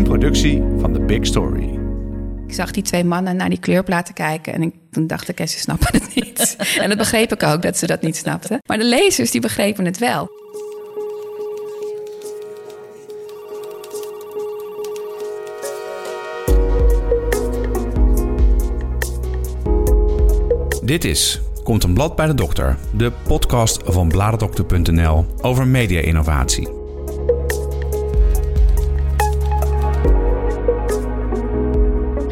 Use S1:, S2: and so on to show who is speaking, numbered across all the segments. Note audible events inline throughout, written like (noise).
S1: Een productie van The Big Story.
S2: Ik zag die twee mannen naar die kleurplaten kijken en ik, toen dacht ik, ze snappen het niet. (laughs) en dat begreep ik ook, dat ze dat niet snapten. Maar de lezers, die begrepen het wel.
S1: Dit is Komt een blad bij de dokter, de podcast van bladerdokter.nl over media-innovatie.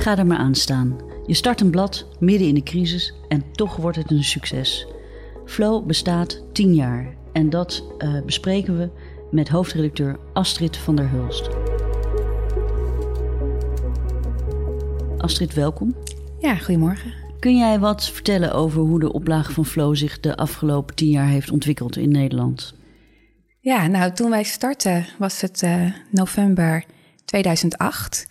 S3: Ga er maar aan staan. Je start een blad midden in de crisis en toch wordt het een succes. Flow bestaat 10 jaar en dat uh, bespreken we met hoofdredacteur Astrid van der Hulst. Astrid, welkom.
S2: Ja, goedemorgen.
S3: Kun jij wat vertellen over hoe de oplage van Flow zich de afgelopen tien jaar heeft ontwikkeld in Nederland?
S2: Ja, nou, toen wij startten was het uh, november 2008.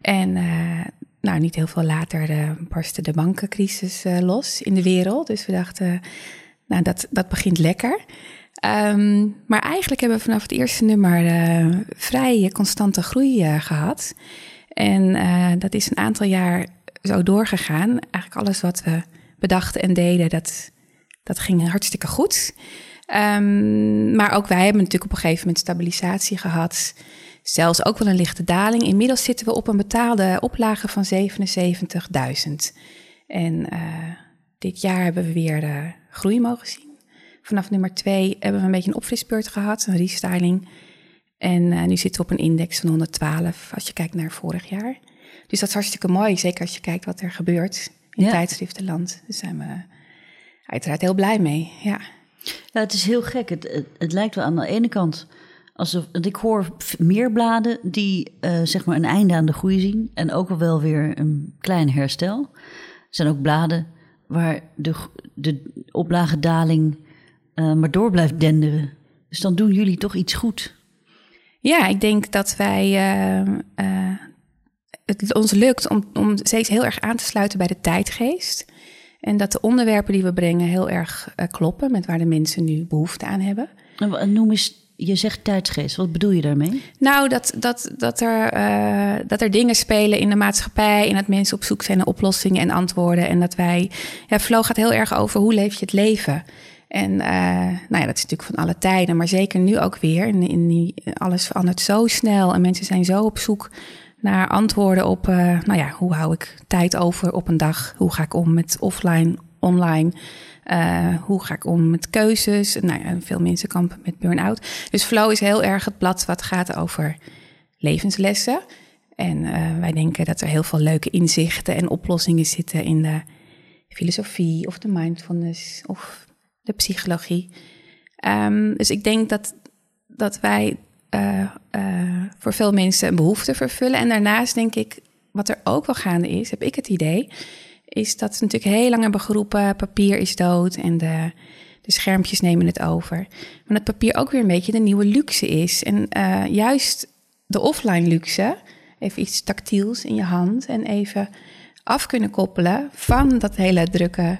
S2: En uh, nou, niet heel veel later uh, barstte de bankencrisis los in de wereld. Dus we dachten, nou, dat, dat begint lekker. Um, maar eigenlijk hebben we vanaf het eerste nummer vrij constante groei gehad. En dat is een aantal jaar zo doorgegaan. Eigenlijk alles wat we bedachten en deden, dat, dat ging hartstikke goed. Um, maar ook wij hebben natuurlijk op een gegeven moment stabilisatie gehad. Zelfs ook wel een lichte daling. Inmiddels zitten we op een betaalde oplage van 77.000. En uh, dit jaar hebben we weer groei mogen zien. Vanaf nummer 2 hebben we een beetje een opfrisbeurt gehad, een restyling. En uh, nu zitten we op een index van 112 als je kijkt naar vorig jaar. Dus dat is hartstikke mooi, zeker als je kijkt wat er gebeurt in ja. tijdschriftenland. Daar zijn we uiteraard heel blij mee, ja.
S3: Nou, het is heel gek. Het, het, lijkt wel aan de ene kant alsof... Ik hoor meer bladen die uh, zeg maar een einde aan de groei zien... en ook wel weer een klein herstel. Er zijn ook bladen waar de, de oplagedaling uh, maar door blijft denderen. Dus dan doen jullie toch iets goed.
S2: Ja, ik denk dat wij uh, het ons lukt om, om steeds heel erg aan te sluiten bij de tijdgeest. En dat de onderwerpen die we brengen heel erg kloppen met waar de mensen nu behoefte aan hebben.
S3: En noem eens, je zegt tijdsgeest, wat bedoel je daarmee?
S2: Nou, dat, dat, dat, er, uh, dat er dingen spelen in de maatschappij en dat mensen op zoek zijn naar oplossingen en antwoorden. En dat wij, ja, Flow gaat heel erg over hoe leef je het leven. En uh, nou ja, dat is natuurlijk van alle tijden, maar zeker nu ook weer. In, in die, alles verandert zo snel en mensen zijn zo op zoek naar antwoorden op, uh, nou ja, hoe hou ik tijd over op een dag? Hoe ga ik om met offline, online? Uh, hoe ga ik om met keuzes? Nou veel mensen kampen met burn-out. Dus Flow is heel erg het blad wat gaat over levenslessen. En uh, wij denken dat er heel veel leuke inzichten en oplossingen zitten in de filosofie of de mindfulness of de psychologie. Um, dus ik denk dat, dat wij uh, voor veel mensen een behoefte vervullen. En daarnaast denk ik, wat er ook wel gaande is, heb ik het idee, is dat ze natuurlijk heel lang hebben geroepen: papier is dood en de, de schermpjes nemen het over. Maar dat papier ook weer een beetje de nieuwe luxe is. En uh, juist de offline luxe, even iets tactiels in je hand en even af kunnen koppelen van dat hele drukke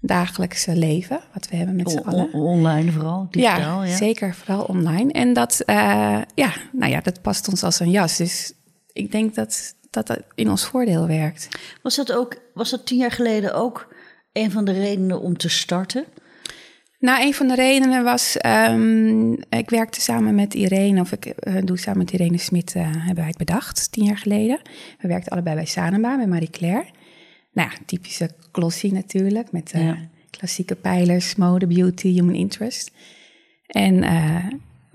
S2: dagelijkse leven, wat we hebben met z'n allen.
S3: online vooral, digitaal.
S2: Ja, ja, zeker, vooral online. En dat, uh, ja, nou ja, dat past ons als een jas. Dus ik denk dat dat in ons voordeel werkt.
S3: Was dat ook, was dat tien jaar geleden ook een van de redenen om te starten?
S2: Nou, een van de redenen was, um, ik werkte samen met Irene, of ik uh, doe samen met Irene Smit, uh, hebben wij het bedacht, tien jaar geleden. We werkten allebei bij Sanema, bij Marie Claire nou ja, typische glossy natuurlijk, met uh, ja. klassieke pijlers, mode, beauty, human interest. En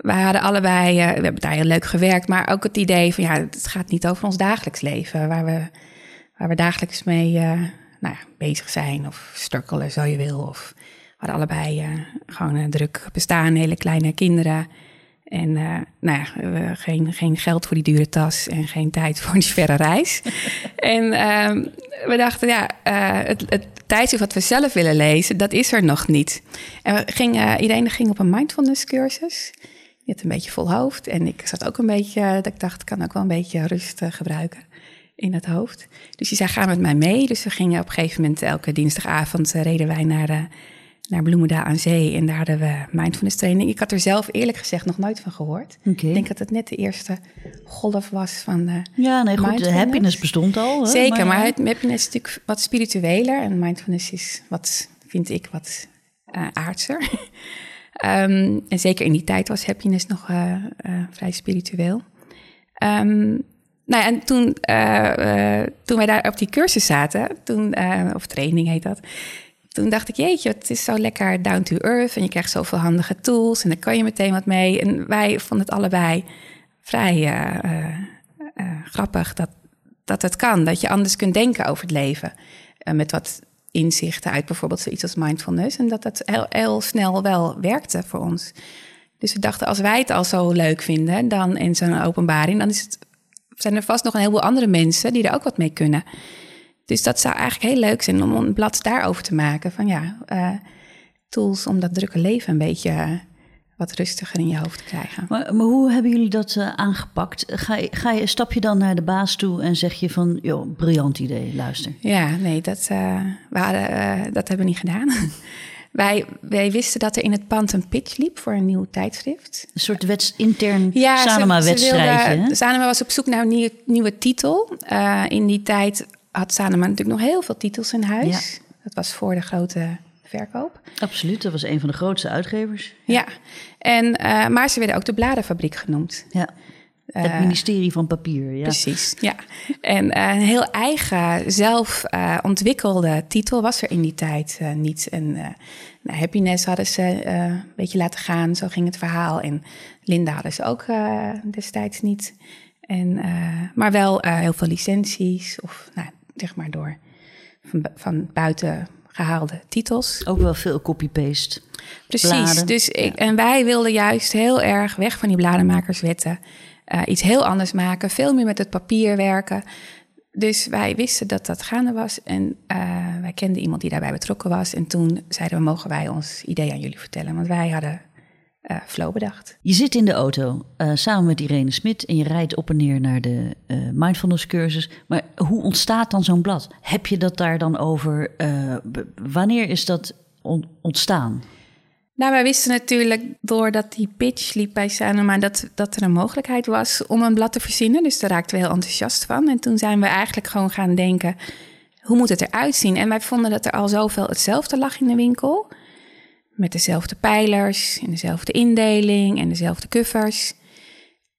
S2: wij hadden allebei, uh, we hebben daar heel leuk gewerkt, maar ook het idee van ja, het gaat niet over ons dagelijks leven, waar we, waar we dagelijks mee nou ja, bezig zijn of strukkelen, zo je wil. Of we hadden allebei gewoon een druk bestaan, hele kleine kinderen. En nou ja, geen, geen geld voor die dure tas en geen tijd voor die verre reis. (laughs) en uh, we dachten, ja, het, het tijdschrift wat we zelf willen lezen, dat is er nog niet. En we gingen, iedereen ging op een mindfulness cursus. Had een beetje vol hoofd. En ik zat ook een beetje, dat ik dacht, ik kan ook wel een beetje rust gebruiken in het hoofd. Dus die zei, ga met mij mee. Dus we gingen op een gegeven moment elke dinsdagavond reden wij naar naar Bloemendaal aan Zee. En daar hadden we mindfulness training. Ik had er zelf eerlijk gezegd nog nooit van gehoord. Ik denk dat het net de eerste golf was van de
S3: Ja, nee, goed. De happiness bestond al. Hè?
S2: Zeker, maar, het happiness is natuurlijk wat spiritueler. En mindfulness is wat, vind ik, wat eh, aardser. (laughs) Ehm, en zeker in die tijd was happiness nog eh, eh, vrij spiritueel. Ehm, nou ja, en toen, eh, toen wij daar op die cursus zaten, toen, of training heet dat, toen dacht ik, jeetje, het is zo lekker down to earth en je krijgt zoveel handige tools en daar kan je meteen wat mee. En wij vonden het allebei vrij grappig dat, dat het kan, dat je anders kunt denken over het leven. Met wat inzichten uit bijvoorbeeld zoiets als mindfulness. En dat dat heel, snel wel werkte voor ons. Dus we dachten, als wij het al zo leuk vinden dan in zo'n openbaring, dan is het, zijn er vast nog een heleboel andere mensen die er ook wat mee kunnen. Dus dat zou eigenlijk heel leuk zijn om een blad daarover te maken. Van ja, eh, tools om dat drukke leven een beetje wat rustiger in je hoofd te krijgen.
S3: Maar, maar hoe hebben jullie dat eh, aangepakt? Ga ga je, stap je dan naar de baas toe en zeg je van... joh, briljant idee, luister.
S2: Ja, nee, dat, we hadden, eh, dat hebben we niet gedaan. (laughs) wij, wij wisten dat er in het pand een pitch liep voor een nieuw tijdschrift.
S3: Een soort wets, intern
S2: wilden-
S3: hè?
S2: Sanoma was op zoek naar een nieuwe, nieuwe titel. In die tijd had Sanoma natuurlijk nog heel veel titels in huis. Dat was voor de grote verkoop.
S3: Absoluut, dat was een van de grootste uitgevers.
S2: Ja, en, eh, maar ze werden ook de bladenfabriek genoemd.
S3: Ja. Het ministerie van Papier, ja.
S2: Precies, ja. En eh, een heel eigen, zelf eh, ontwikkelde titel was er in die tijd eh, niet. En eh, nou, Happiness hadden ze eh, een beetje laten gaan, zo ging het verhaal. En Linda hadden ze ook eh, destijds niet. En, eh, maar wel eh, heel veel licenties, of nou, zeg maar door van buiten gehaalde titels.
S3: Ook wel veel copy-paste.
S2: Precies.
S3: bladen.
S2: Dus ik, En wij wilden juist heel erg weg van die blademakerswetten. eh, iets heel anders maken, veel meer met het papier werken. Dus wij wisten dat dat gaande was. En eh, wij kenden iemand die daarbij betrokken was. En toen zeiden we, mogen wij ons idee aan jullie vertellen? Want wij hadden eh Flow bedacht.
S3: Je zit in de auto eh, samen met Irene Smit en je rijdt op en neer naar de eh, mindfulness cursus. Maar hoe ontstaat dan zo'n blad? Heb je dat daar dan over? wanneer is dat on- ontstaan?
S2: Nou, wij wisten natuurlijk doordat die pitch liep bij Sanoma dat, dat er een mogelijkheid was om een blad te verzinnen. Dus daar raakten we heel enthousiast van. En toen zijn we eigenlijk gewoon gaan denken, hoe moet het eruit zien? En wij vonden dat er al zoveel hetzelfde lag in de winkel. Met dezelfde pijlers en dezelfde indeling en dezelfde covers.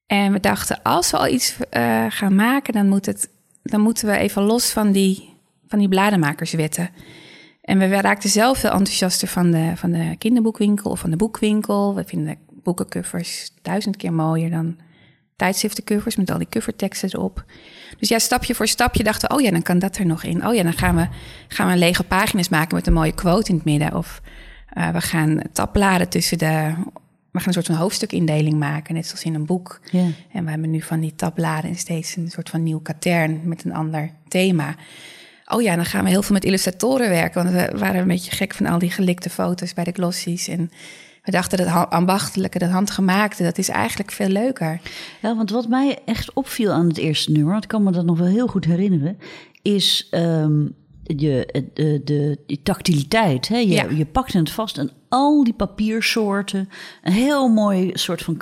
S2: En we dachten, als we al iets eh, gaan maken, dan, moet het, dan moeten we even los van die, van die blademakerswetten. En we raakten zelf veel enthousiaster van de, van de kinderboekwinkel of van de boekwinkel. We vinden boekencovers duizend keer mooier dan tijdschriftencovers met al die coverteksten erop. Dus ja, stapje voor stapje dachten oh ja, dan kan dat er nog in. Oh ja, dan gaan we, gaan we lege pagina's maken met een mooie quote in het midden. Of eh, we gaan tabbladen tussen de... We gaan een soort van hoofdstukindeling maken, net zoals in een boek. En we hebben nu van die tabbladen steeds een soort van nieuw katern met een ander thema. Oh ja, dan gaan we heel veel met illustratoren werken. Want we waren een beetje gek van al die gelikte foto's bij de glossies. En we dachten dat ambachtelijke, dat handgemaakte, dat is eigenlijk veel leuker.
S3: Ja, want wat mij echt opviel aan het eerste nummer, want ik kan me dat nog wel heel goed herinneren, is ehm, je, de, de, die tactiliteit. Hè? Je,
S2: Ja.
S3: je pakte het vast en al die papiersoorten. Een heel mooi soort van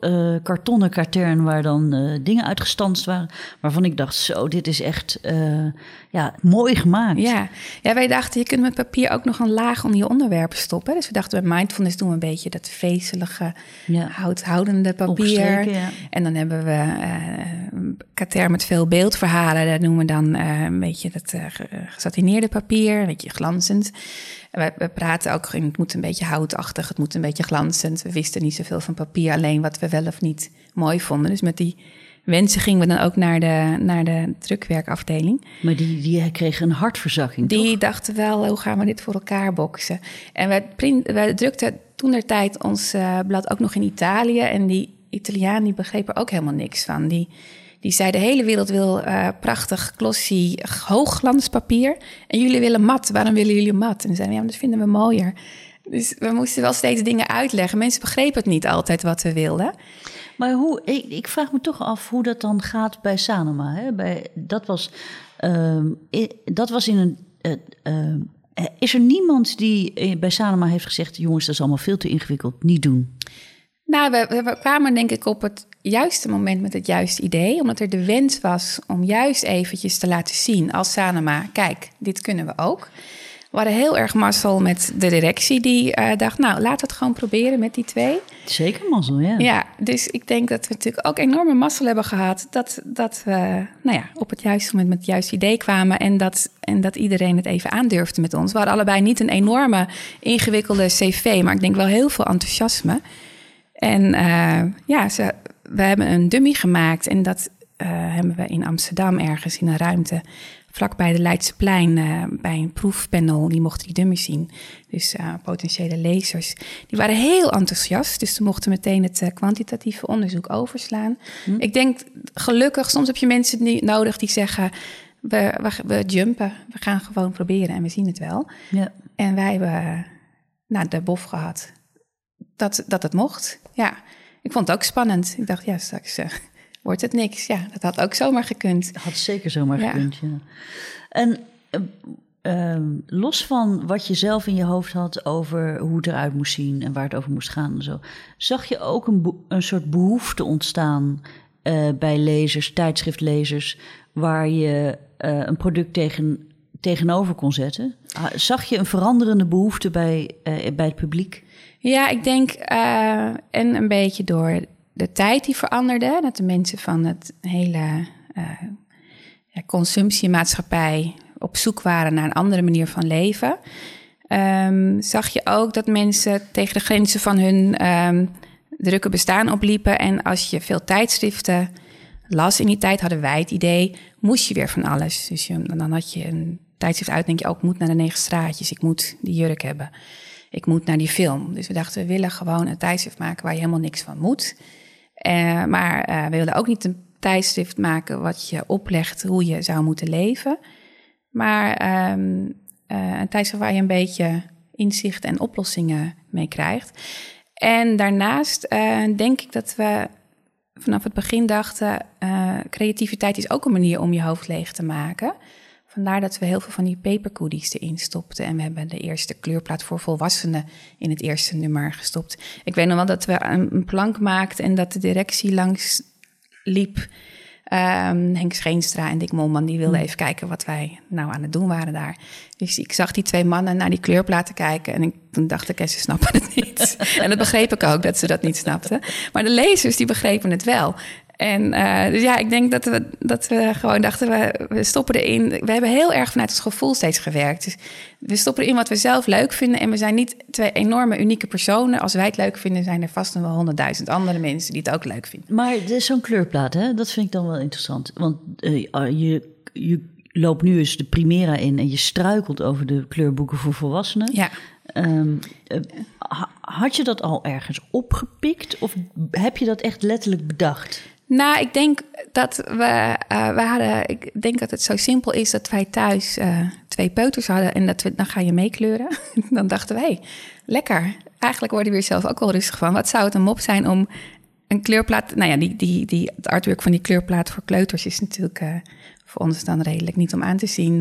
S3: eh, kartonnen katern waar dan eh, dingen uitgestanst waren. Waarvan ik dacht, zo, dit is echt eh, ja, mooi gemaakt.
S2: Ja. ja, wij dachten, je kunt met papier ook nog een laag om je onderwerpen stoppen. Dus we dachten, bij mindfulness doen we een beetje dat vezelige,
S3: Ja.
S2: houthoudende papier.
S3: Ja.
S2: En dan hebben we een katern met veel beeldverhalen. Daar noemen we dan een beetje dat ge- gesatineerde papier, een beetje glanzend. We, we praten ook, in, het moet een beetje houtachtig, het moet een beetje glanzend. We wisten niet zoveel van papier, alleen wat we wel of niet mooi vonden. Dus met die wensen gingen we dan ook naar de, naar de drukwerkafdeling.
S3: Maar die, die kreeg een hartverzakking, toch?
S2: Die dachten wel, hoe gaan we dit voor elkaar boksen? En wij, print, wij drukten toen der tijd ons eh, blad ook nog in Italië. En die Italiaan die begreep er ook helemaal niks van. Die, die zei, de hele wereld wil eh, prachtig, glossy, hoogglanspapier. En jullie willen mat. Waarom willen jullie mat? En ze zeiden, ja, dat vinden we mooier. Dus we moesten wel steeds dingen uitleggen. Mensen begrepen het niet altijd wat we wilden.
S3: Maar hoe, ik, ik vraag me toch af hoe dat dan gaat bij Sanoma. Hè? Bij, dat, was, ehm, dat was in een, eh, ehm, Eh, Is er niemand die eh, bij Sanoma heeft gezegd... jongens, dat is allemaal veel te ingewikkeld, niet doen?
S2: Nou, we kwamen denk ik op het juiste moment met het juiste idee. Omdat er de wens was om juist eventjes te laten zien als Sanema... kijk, dit kunnen we ook. We hadden heel erg mazzel met de directie die eh, dacht... nou, we het gewoon proberen met die twee.
S3: Zeker mazzel, ja.
S2: Ja, dus ik denk dat we natuurlijk ook enorme mazzel hebben gehad... dat, dat we nou ja, op het juiste moment met het juiste idee kwamen... En dat, en dat iedereen het even aandurfde met ons. We hadden allebei niet een enorme ingewikkelde cv... maar ik denk wel heel veel enthousiasme... En eh, ja, ze, we hebben een dummy gemaakt en dat eh, hebben we in Amsterdam ergens in een ruimte vlakbij de Leidseplein eh, bij een proefpanel. Die mochten die dummy zien. Dus eh, potentiële lezers. Die waren heel enthousiast, dus ze mochten meteen het kwantitatieve onderzoek overslaan. Ik denk gelukkig, soms heb je mensen nodig die zeggen... We, we, we jumpen, we gaan gewoon proberen en we zien het wel.
S3: Ja.
S2: En wij hebben nou, de bof gehad dat, dat het mocht. Ja, ik vond het ook spannend. Ik dacht, ja, straks eh, (laughs) wordt het niks. Ja, dat had ook zomaar gekund.
S3: Had zeker zomaar
S2: Ja.
S3: gekund, ja. En eh, ehm, los van wat je zelf in je hoofd had over hoe het eruit moest zien en waar het over moest gaan en zo, zag je ook een, een soort behoefte ontstaan eh, bij lezers, tijdschriftlezers, waar je een product tegen, tegenover kon zetten? Ah, Zag je een veranderende behoefte bij, bij het publiek?
S2: Ja, ik denk, eh, en een beetje door de tijd die veranderde, dat de mensen van het hele ja, consumptiemaatschappij op zoek waren naar een andere manier van leven, ehm, zag je ook dat mensen tegen de grenzen van hun ehm, drukke bestaan opliepen. En als je veel tijdschriften las in die tijd, hadden wij het idee, moest je weer van alles. Dus je, dan had je een tijdschrift uit, denk je ook, ik moet naar de negen straatjes, ik moet die jurk hebben. Ik moet naar die film. Dus we dachten, we willen gewoon een tijdschrift maken waar je helemaal niks van moet. Eh, maar eh, we wilden ook niet een tijdschrift maken wat je oplegt hoe je zou moeten leven. Maar ehm, eh, een tijdschrift waar je een beetje inzicht en oplossingen mee krijgt. En daarnaast denk ik dat we vanaf het begin dachten, creativiteit is ook een manier om je hoofd leeg te maken. Vandaar dat we heel veel van die papercookies erin stopten. En we hebben de eerste kleurplaat voor volwassenen in het eerste nummer gestopt. Ik weet nog wel dat we een, plank maakten en dat de directie langs liep. Ehm, Henk Scheenstra en Dick Molman, die wilden even kijken wat wij nou aan het doen waren daar. Dus ik zag die twee mannen naar die kleurplaten kijken en ik, toen dacht ik, ze snappen het niet. (laughs) en dat begreep ik ook, dat ze dat niet snapten. Maar de lezers, die begrepen het wel. En eh, dus ja, ik denk dat we, dat we gewoon dachten, we, we stoppen erin. We hebben heel erg vanuit het gevoel steeds gewerkt. Dus we stoppen erin wat we zelf leuk vinden. En we zijn niet twee enorme, unieke personen. Als wij het leuk vinden, zijn er vast nog wel honderdduizend andere mensen die het ook leuk vinden.
S3: Maar zo'n kleurplaat, hè? dat vind ik dan wel interessant. Want eh, je, je loopt nu eens de Primera in en je struikelt over de kleurboeken voor volwassenen.
S2: Ja.
S3: Ehm, eh, ha- had je dat al ergens opgepikt of heb je dat echt letterlijk bedacht?
S2: Nou, ik denk dat we, eh, we hadden, ik denk dat het zo simpel is dat wij thuis eh, twee peuters hadden en dat we, dan ga je meekleuren. (laughs) dan dachten wij, lekker. Eigenlijk worden we er zelf ook wel rustig van. Wat zou het een mop zijn om een kleurplaat, nou ja, die, die, die, het artwork van die kleurplaat voor kleuters is natuurlijk eh, voor ons dan redelijk niet om aan te zien.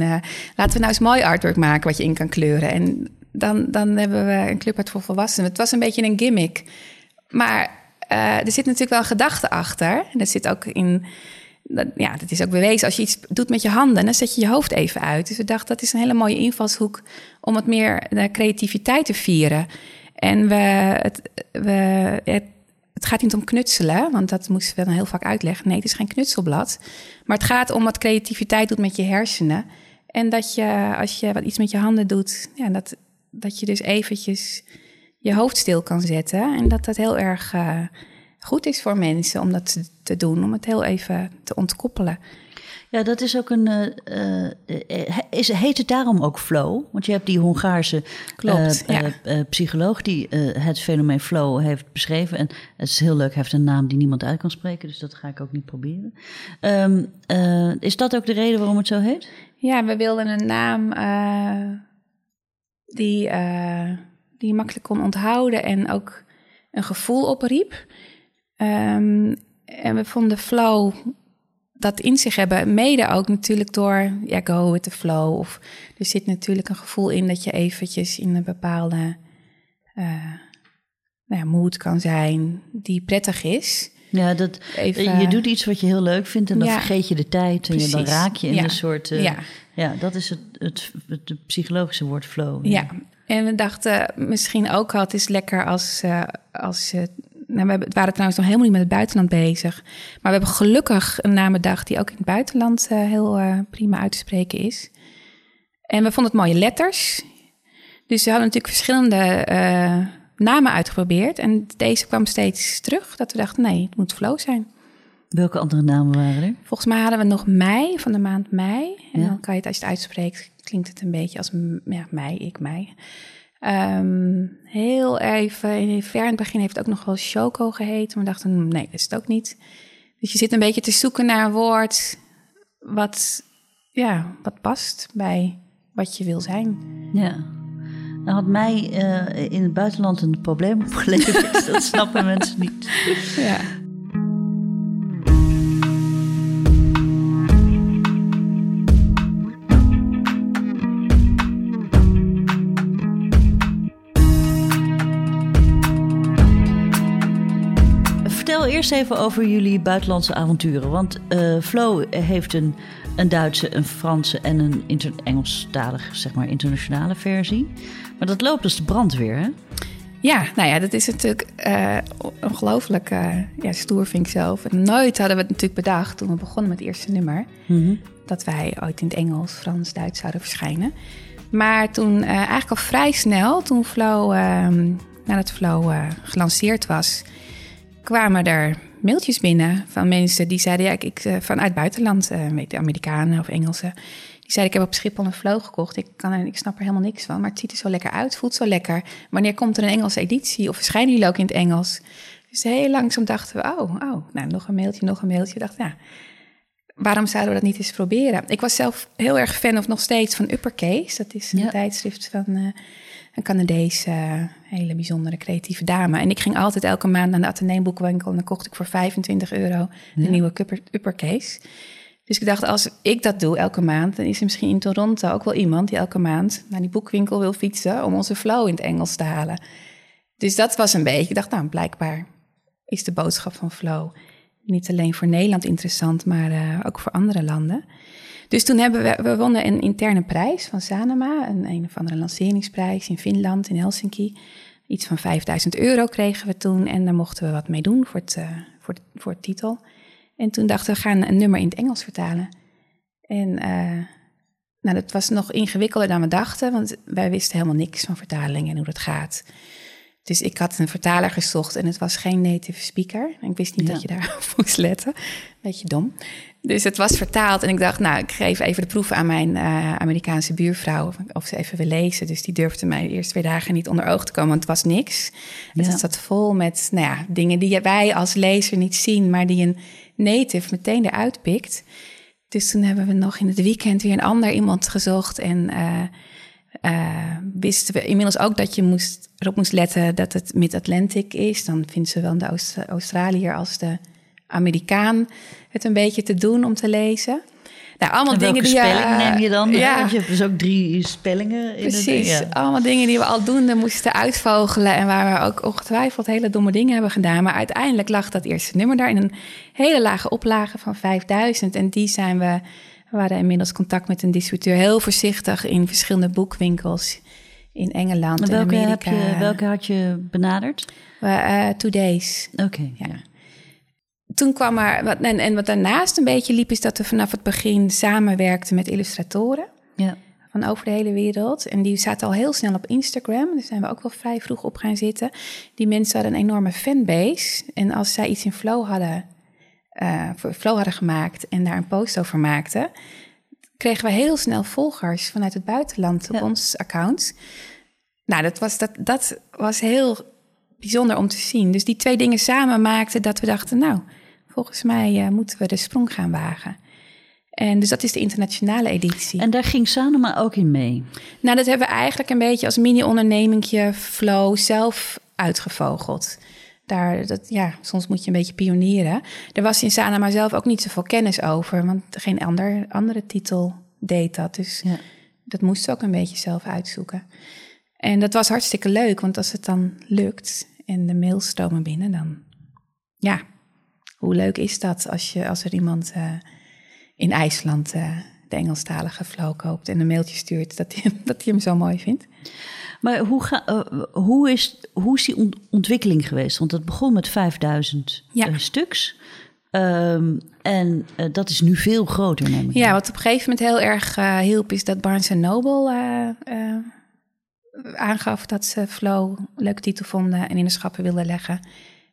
S2: Laten we nou eens mooi artwork maken wat je in kan kleuren. En dan, dan hebben we een kleurplaat voor volwassenen. Het was een beetje een gimmick. Maar eh, er zit natuurlijk wel gedachte achter. En dat zit ook in. Ja, dat is ook bewezen. Als je iets doet met je handen, dan zet je je hoofd even uit. Dus we dachten dat is een hele mooie invalshoek om wat meer creativiteit te vieren. En we, het, we, het, het gaat niet om knutselen, want dat moesten we dan heel vaak uitleggen. Nee, het is geen knutselblad. Maar het gaat om wat creativiteit doet met je hersenen. En dat je, als je wat iets met je handen doet, ja, dat, dat je dus eventjes je hoofd stil kan zetten. En dat dat heel erg uh, goed is voor mensen om dat te, doen, om het heel even te ontkoppelen.
S3: Ja, dat is ook een. Uh, uh, is, heet het daarom ook flow? Want je hebt die Hongaarse
S2: Klopt, ja.
S3: psycholoog die het fenomeen flow heeft beschreven. En het is heel leuk, hij heeft een naam die niemand uit kan spreken, dus dat ga ik ook niet proberen. Um, is dat ook de reden waarom het zo heet?
S2: Ja, we wilden een naam die die je makkelijk kon onthouden en ook een gevoel opriep. Um, en we vonden flow dat in zich hebben. Mede ook natuurlijk door ja, go with the flow. Of er zit natuurlijk een gevoel in dat je eventjes in een bepaalde uh, nou ja, mood kan zijn die prettig is.
S3: Ja, dat, Even, je doet iets wat je heel leuk vindt en dan vergeet je de tijd. En je, dan raak je in een soort... Uh, ja. ja, dat is het, het, het, psychologische woord flow.
S2: Ja. En we dachten misschien ook al, het is lekker als, uh, als nou, we waren trouwens nog helemaal niet met het buitenland bezig. Maar we hebben gelukkig een namendag die ook in het buitenland uh, heel uh, prima uit te spreken is. En we vonden het mooie letters. Dus we hadden natuurlijk verschillende uh, namen uitgeprobeerd. En deze kwam steeds terug. Dat we dachten, nee, het moet flow zijn.
S3: Welke andere namen waren er?
S2: Volgens mij hadden we nog mei, van de maand mei. En dan kan je het, als je het uitspreekt, klinkt het een beetje als ja, mei, ik mei. Um, heel even, in ver in het begin heeft het ook nog wel Choco geheten. Maar we dachten, nee, dat is het ook niet. Dus je zit een beetje te zoeken naar een woord wat, ja, wat past bij wat je wil zijn.
S3: Ja. Nou had mij uh, in het buitenland een probleem opgeleverd. (laughs) dat snappen mensen niet. Ja. Eerst even over jullie buitenlandse avonturen. Want uh, Flo heeft een, een Duitse, een Franse en een inter Engelstalige, zeg maar, internationale versie. Maar dat loopt dus de brandweer, hè?
S2: Ja, nou ja, dat is natuurlijk uh, ongelooflijk uh, ja, stoer, vind ik zelf. nooit hadden we het natuurlijk bedacht toen we begonnen met het eerste nummer... Mhm. dat wij ooit in het Engels, Frans, Duits zouden verschijnen. Maar toen, uh, eigenlijk al vrij snel, toen Flow, ehm, nadat Flow gelanceerd was kwamen er mailtjes binnen van mensen die zeiden: ja, ik, ik eh, vanuit buitenland, uh, weet de Amerikanen of Engelsen. Die zeiden: Ik heb op Schiphol een flow gekocht. Ik, kan er, ik snap er helemaal niks van, maar het ziet er zo lekker uit, voelt zo lekker. Wanneer komt er een Engelse editie of verschijnen jullie ook in het Engels? Dus heel langzaam dachten we: Oh, oh nou, nog een mailtje, nog een mailtje. Ik dacht, ja, waarom zouden we dat niet eens proberen? Ik was zelf heel erg fan of nog steeds van Uppercase. Dat is een tijdschrift van. Uh, een Canadese hele bijzondere creatieve dame. En ik ging altijd elke maand naar de Atheneumboekwinkel... en dan kocht ik voor 25 euro een nieuwe uppercase. Dus ik dacht, als ik dat doe elke maand... dan is er misschien in Toronto ook wel iemand die elke maand... naar die boekwinkel wil fietsen om onze flow in het Engels te halen. Dus dat was een beetje... Ik dacht, nou, blijkbaar is de boodschap van flow... niet alleen voor Nederland interessant, maar uh, ook voor andere landen... Dus toen hebben we, we wonnen een interne prijs van Sanema, een een of andere lanceringsprijs in Finland, in Helsinki. Iets van 5000 euro kregen we toen en daar mochten we wat mee doen voor het, uh, voor, voor het titel. En toen dachten we, gaan een nummer in het Engels vertalen. En uh, nou, dat was nog ingewikkelder dan we dachten, want wij wisten helemaal niks van vertalingen en hoe dat gaat. Dus ik had een vertaler gezocht en het was geen native speaker. En ik wist niet dat je daar (laughs) moest letten. Beetje dom. Dus het was vertaald en ik dacht, nou, ik geef even de proeven aan mijn uh, Amerikaanse buurvrouw of ze even wil lezen. Dus die durfde mij de eerste twee dagen niet onder oog te komen, want het was niks. Ja. Het zat vol met nou ja, dingen die wij als lezer niet zien, maar die een native meteen eruit pikt. Dus toen hebben we nog in het weekend weer een ander iemand gezocht en... Uh, uh, wisten we inmiddels ook dat je moest, erop moest letten dat het Mid-Atlantic is. Dan vindt zowel de Oost Australiër als de Amerikaan het een beetje te doen om te lezen.
S3: Nou, allemaal dingen die spelling uh, neem je dan? Ja. Want je hebt dus ook drie spellingen. In
S2: Precies, allemaal dingen die we aldoende moesten uitvogelen... en waar we ook ongetwijfeld hele domme dingen hebben gedaan. Maar uiteindelijk lag dat eerste nummer daar in een hele lage oplage van 5000. En die zijn we we waren inmiddels contact met een distributeur, heel voorzichtig in verschillende boekwinkels in Engeland en welke Amerika.
S3: Heb je, welke had je benaderd?
S2: Uh, two Days.
S3: Oké. ja.
S2: Toen kwam er, wat, en, en wat daarnaast een beetje liep, is dat we vanaf het begin samenwerkten met illustratoren. Ja. Van over de hele wereld. En die zaten al heel snel op Instagram. Daar zijn we ook wel vrij vroeg op gaan zitten. Die mensen hadden een enorme fanbase. En als zij iets in flow hadden uh, voor Flow hadden gemaakt en daar een post over maakten, kregen we heel snel volgers vanuit het buitenland op ons account. Nou, dat was, dat, dat was heel bijzonder om te zien. Dus die twee dingen samen maakten dat we dachten, nou, volgens mij uh, moeten we de sprong gaan wagen. En dus dat is de internationale editie.
S3: En daar ging Sanoma ook in mee?
S2: Nou, dat hebben we eigenlijk een beetje als mini-ondernemingje Flow zelf uitgevogeld. Daar, dat, ja, soms moet je een beetje pionieren. Er was in Sanama zelf ook niet zoveel kennis over, want geen ander, andere titel deed dat. Dus
S3: Ja.
S2: dat moest ze ook een beetje zelf uitzoeken. En dat was hartstikke leuk, want als het dan lukt en de mails stromen binnen, dan ja, hoe leuk is dat als, je, als er iemand eh, in IJsland eh, de Engelstalige flow koopt en een mailtje stuurt dat hij, (laughs) dat hij hem zo mooi vindt.
S3: Maar hoe, ga, eh, hoe, is, hoe is die ont- ontwikkeling geweest? Want het begon met 5000
S2: Ja.
S3: eh, stuks. Ehm, en eh, dat is nu veel groter, neem ik
S2: Ja,
S3: aan.
S2: wat op een gegeven moment heel erg hielp, is dat Barnes Noble aangaf dat ze Flow een leuke titel vonden en in de schappen wilden leggen.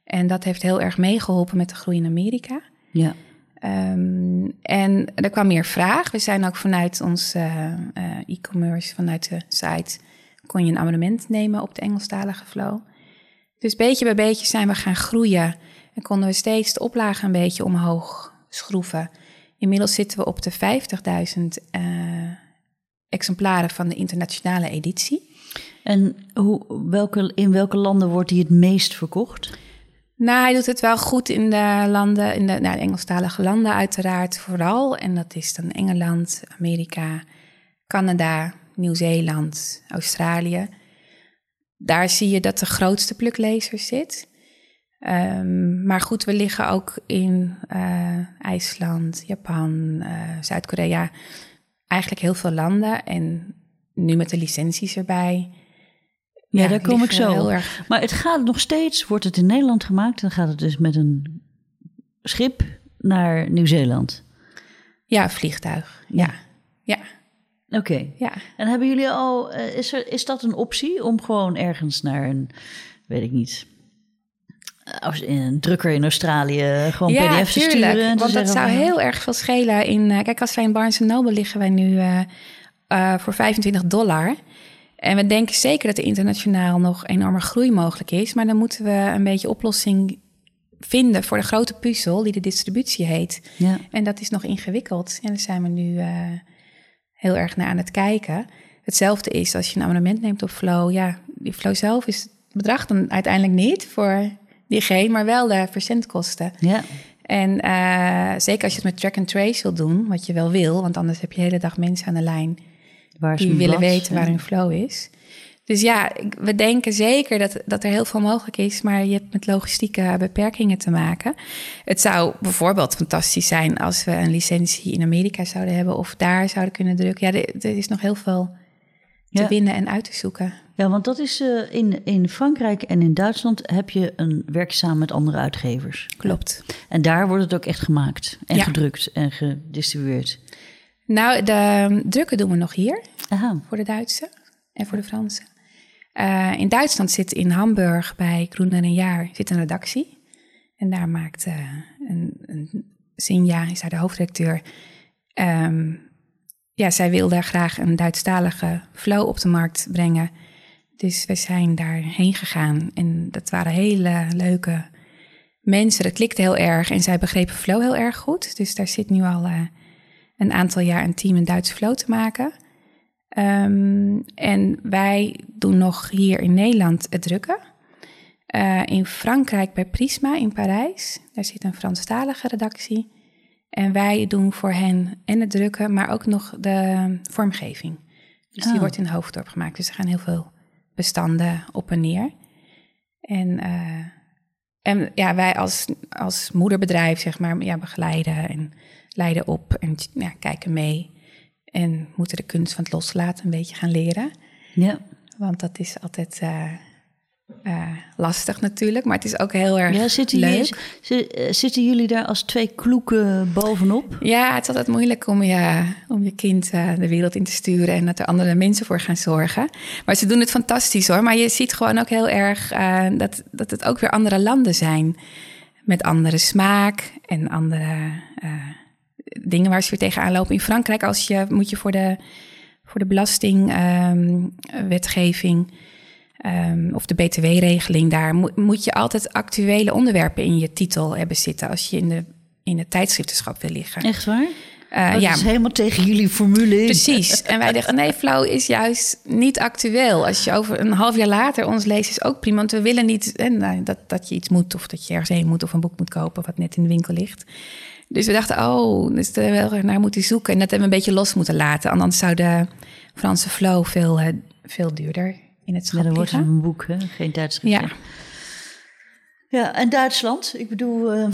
S2: En dat heeft heel erg meegeholpen met de groei in Amerika.
S3: Ja.
S2: Ehm, en er kwam meer vraag. We zijn ook vanuit ons e-commerce, vanuit de site, kon je een abonnement nemen op de Engelstalige Flow. Dus beetje bij beetje zijn we gaan groeien en konden we steeds de oplage een beetje omhoog schroeven. Inmiddels zitten we op de 50.000 eh, exemplaren van de internationale editie.
S3: En hoe, welke, in welke landen wordt die het meest verkocht?
S2: Nou, hij doet het wel goed in de landen, in de, nou, de Engelstalige landen uiteraard vooral. En dat is dan Engeland, Amerika, Canada, Nieuw-Zeeland, Australië. Daar zie je dat de grootste pluklezer zit. Ehm, maar goed, we liggen ook in eh, IJsland, Japan, eh, Zuid-Korea. Eigenlijk heel veel landen. En nu met de licenties erbij.
S3: Ja, daar kom ik zo.
S2: Erg
S3: Maar het gaat nog steeds, wordt het in Nederland gemaakt, dan gaat het dus met een schip naar Nieuw-Zeeland.
S2: Ja, vliegtuig. Ja, ja,
S3: Oké.
S2: ja.
S3: En hebben jullie al, eh, is, er, is dat een optie om gewoon ergens naar een, weet ik niet, eh, als in een drukker in Australië gewoon PDF te sturen? En te
S2: want dat zou
S3: van,
S2: heel erg veel schelen. In, eh, kijk, als wij in Barnes Noble liggen wij nu voor 25 dollar. En we denken zeker dat er internationaal nog enorme groei mogelijk is. Maar dan moeten we een beetje oplossing vinden voor de grote puzzel die de distributie heet.
S3: Ja.
S2: En dat is nog ingewikkeld. En daar zijn we nu heel erg naar aan het kijken. Hetzelfde is als je een abonnement neemt op Flow. Ja, die Flow zelf is het bedrag dan uiteindelijk niet voor diegene, maar wel de verzendkosten.
S3: ja.
S2: En eh, zeker als je het met track and trace wil doen, wat je wel wil, want anders heb je de hele dag mensen aan de lijn die willen
S3: blad?
S2: weten waar hun flow is. Dus ja, we denken zeker dat, dat er heel veel mogelijk is, maar je hebt met logistieke beperkingen te maken. Het zou bijvoorbeeld fantastisch zijn als we een licentie in Amerika zouden hebben of daar zouden kunnen drukken. Ja, er, er is nog heel veel te
S3: Ja.
S2: winnen en uit te zoeken.
S3: Ja, want dat is eh, in, in Frankrijk en in Duitsland heb je een werk samen met andere uitgevers.
S2: Klopt.
S3: En daar wordt het ook echt gemaakt en
S2: Ja.
S3: gedrukt en gedistribueerd.
S2: Nou, de drukken doen we nog hier.
S3: Aha.
S2: voor de Duitse en voor de Franse. Eh, in Duitsland zit in Hamburg bij Groener een jaar zit een redactie. En daar maakt eh, een, een Sinja, is daar de hoofdredacteur. Ehm, ja, zij wilde graag een Duitsstalige flow op de markt brengen. Dus we zijn daarheen gegaan. En dat waren hele leuke mensen. Dat klikte heel erg. En zij begrepen flow heel erg goed. Dus daar zit nu al eh, een aantal jaar een team een Duitse flow te maken. Ehm, en wij doen nog hier in Nederland het drukken. Eh, in Frankrijk bij Prisma in Parijs. Daar zit een Franstalige redactie. En wij doen voor hen en het drukken, maar ook nog de vormgeving. Dus die
S3: Ah.
S2: wordt in Hoofddorp gemaakt. Dus er gaan heel veel bestanden op en neer. En, eh, en ja, wij als, als moederbedrijf, zeg maar, ja, begeleiden en leiden op en ja, kijken mee. En moeten de kunst van het loslaten een beetje gaan leren.
S3: Ja.
S2: Want dat is altijd eh, eh, lastig natuurlijk, maar het is ook heel erg
S3: Ja, zitten,
S2: leuk.
S3: jullie, eh, zitten jullie daar als twee kloeken bovenop?
S2: Ja, het is altijd moeilijk om je, om je kind de wereld in te sturen en dat er andere mensen voor gaan zorgen. Maar ze doen het fantastisch hoor. Maar je ziet gewoon ook heel erg dat, dat het ook weer andere landen zijn. Met andere smaak en andere dingen waar ze weer tegenaan lopen. In Frankrijk als je, moet je voor de, voor de belastingwetgeving ehm, of de btw-regeling daar... Moet, moet je altijd actuele onderwerpen in je titel hebben zitten... als je in de, in het tijdschriftenschap wil liggen.
S3: Echt waar?
S2: Uh,
S3: dat
S2: ja,
S3: is helemaal tegen jullie formule in.
S2: Precies. (laughs) En wij dachten, nee, flow is juist niet actueel. Als je over een half jaar later ons leest, is ook prima. Want we willen niet hè, nou, dat, dat je iets moet... of dat je ergens heen moet of een boek moet kopen... wat net in de winkel ligt. Dus we dachten, oh, dus er wel naar moeten zoeken. En dat hebben we een beetje los moeten laten. Anders zou de Franse flow veel, uh, veel duurder in het schap
S3: Ja, dan wordt een boek, hè? geen tijdschrift.
S2: Ja.
S3: ja, en Duitsland? Ik bedoel, uh,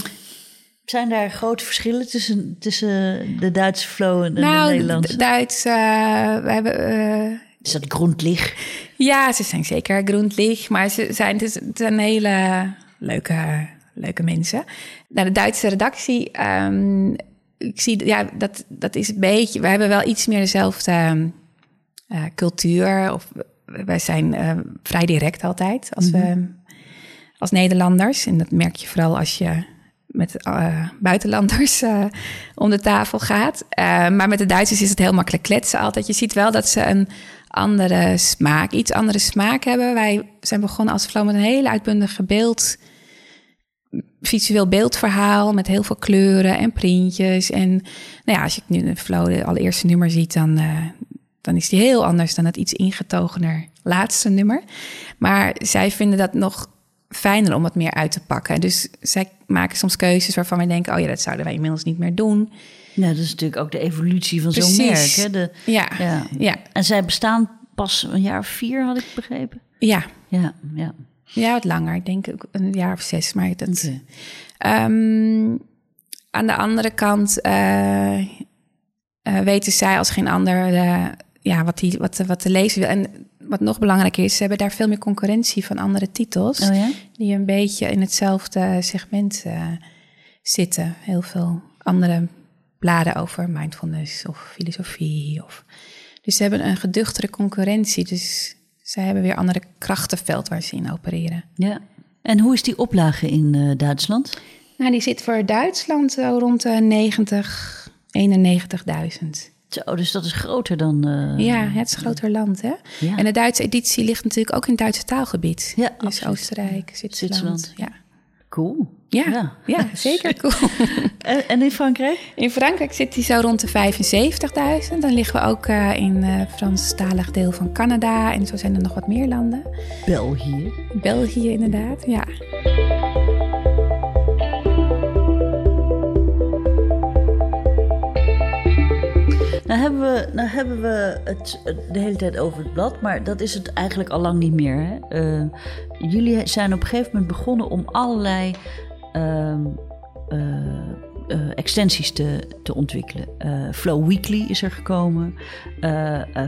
S3: zijn daar grote verschillen tussen, tussen de Duitse flow en
S2: nou,
S3: de Nederlandse?
S2: Duits, uh, we hebben... Uh,
S3: is dat grondlig?
S2: Ja, ze zijn zeker grondlig, maar ze zijn, het, is, het zijn hele leuke, leuke mensen. Nou, de Duitse redactie, um, ik zie, ja, dat, dat is een beetje, we hebben wel iets meer dezelfde uh, cultuur. Of wij zijn uh, vrij direct altijd als, mm -hmm. we, als Nederlanders. En dat merk je vooral als je met uh, buitenlanders uh, om de tafel gaat. Uh, maar met de Duitsers is het heel makkelijk kletsen altijd. Je ziet wel dat ze een andere smaak, iets andere smaak hebben. Wij zijn begonnen als Flow met een hele uitbundige beeld, visueel beeldverhaal met heel veel kleuren en printjes. En nou ja, als je nu de Flow de allereerste nummer ziet, dan, uh, dan is die heel anders dan het iets ingetogener laatste nummer. Maar zij vinden dat nog fijner om wat meer uit te pakken. Dus zij maken soms keuzes waarvan wij denken... oh ja, dat zouden wij inmiddels niet meer doen.
S3: Ja, dat is natuurlijk ook de evolutie van zo'n merk. Hè? De,
S2: ja, ja. ja.
S3: En zij bestaan pas een jaar of vier, had ik begrepen.
S2: Ja.
S3: Ja, ja.
S2: Ja, wat langer. Ik denk een jaar of zes. Maar dat... Um, aan de andere kant uh, uh, weten zij als geen ander... Uh, ja, wat, die, wat, wat de lezer wil. En wat nog belangrijker is, ze hebben daar veel meer concurrentie van andere titels.
S3: Oh ja?
S2: Die een beetje in hetzelfde segment zitten. Heel veel andere bladen over mindfulness of filosofie. Of... Dus ze hebben een geduchtere concurrentie. Dus zij hebben weer andere krachtenveld waar ze in opereren.
S3: Ja. En hoe is die oplage in uh, Duitsland?
S2: Nou, die zit voor Duitsland zo rond de 90, 91.000.
S3: Zo, dus dat is groter dan. Uh,
S2: ja, het is een groter land, hè?
S3: Ja.
S2: En de Duitse editie ligt natuurlijk ook in het Duitse taalgebied.
S3: Ja,
S2: dus
S3: absoluut.
S2: Oostenrijk, Zwitserland.
S3: Zwitserland.
S2: Ja.
S3: Cool.
S2: Ja, ja. ja (laughs) zeker cool.
S3: en, en, in Frankrijk?
S2: In Frankrijk zit die zo rond de 75.000. Dan liggen we ook uh, in het uh, Franstalig deel van Canada. En zo zijn er nog wat meer landen.
S3: België.
S2: België, inderdaad, ja.
S3: Nou hebben, we, nou hebben we het de hele tijd over het blad, maar dat is het eigenlijk al lang niet meer. Hè? Uh, jullie zijn op een gegeven moment begonnen om allerlei extensies te, te ontwikkelen. Uh, Flow Weekly is er gekomen.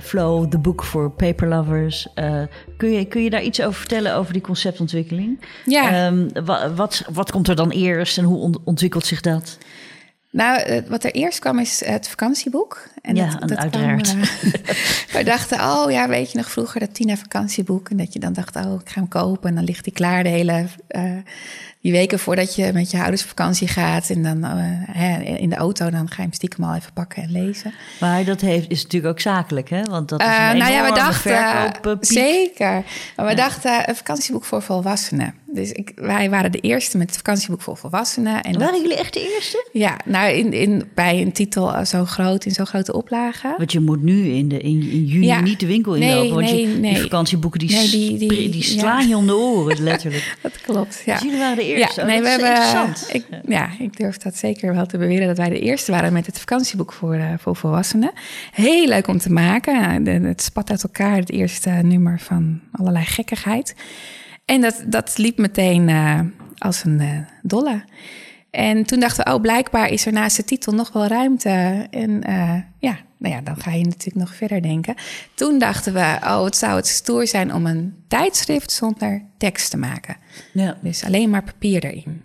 S3: Flow, the book for paper lovers. kun, je, kun je daar iets over vertellen over die conceptontwikkeling?
S2: Ja.
S3: Um, wat, wat, wat komt er dan eerst en hoe ontwikkelt zich dat?
S2: Nou, wat er eerst kwam is het vakantieboek.
S3: En ja, dat, dat uiteraard.
S2: Kwam, uh, (laughs) we dachten, oh ja, weet je nog vroeger dat Tina vakantieboek. En dat je dan dacht, oh, ik ga hem kopen. En dan ligt die klaar de hele... Uh, die weken voordat je met je ouders op vakantie gaat. En dan uh, hè, in de auto, dan ga je hem stiekem al even pakken en lezen.
S3: Maar dat heeft, is natuurlijk ook zakelijk, hè? Want dat is een
S2: uh, nou ja, we dachten, zeker. Maar we ja. dachten, een vakantieboek voor volwassenen. Dus ik, wij waren de eerste met het vakantieboek voor volwassenen. En
S3: waren
S2: dat,
S3: jullie echt de eerste?
S2: Ja, nou in, in, bij een titel zo groot, in zo'n grote oplage.
S3: Want je moet nu in, de, in, in juni ja. niet de winkel inlopen.
S2: Nee,
S3: want
S2: nee,
S3: je,
S2: nee.
S3: die vakantieboeken die,
S2: die, die,
S3: die slaan ja. je om de oren, letterlijk. (laughs)
S2: dat klopt, ja.
S3: Dus jullie waren de eerste.
S2: Ja, nee,
S3: oh,
S2: we hebben. Ik, ja, ik durf dat zeker wel te beweren dat wij de eerste waren met het vakantieboek voor, uh, voor volwassenen. Heel leuk om te maken. De, het spat uit elkaar, het eerste nummer van allerlei gekkigheid. En dat, dat liep meteen uh, als een uh, dolle. En toen dachten we, oh, blijkbaar is er naast de titel nog wel ruimte. En uh, ja, nou ja, dan ga je natuurlijk nog verder denken. Toen dachten we, oh, het zou het stoer zijn om een tijdschrift zonder tekst te maken.
S3: Ja.
S2: Dus alleen maar papier erin.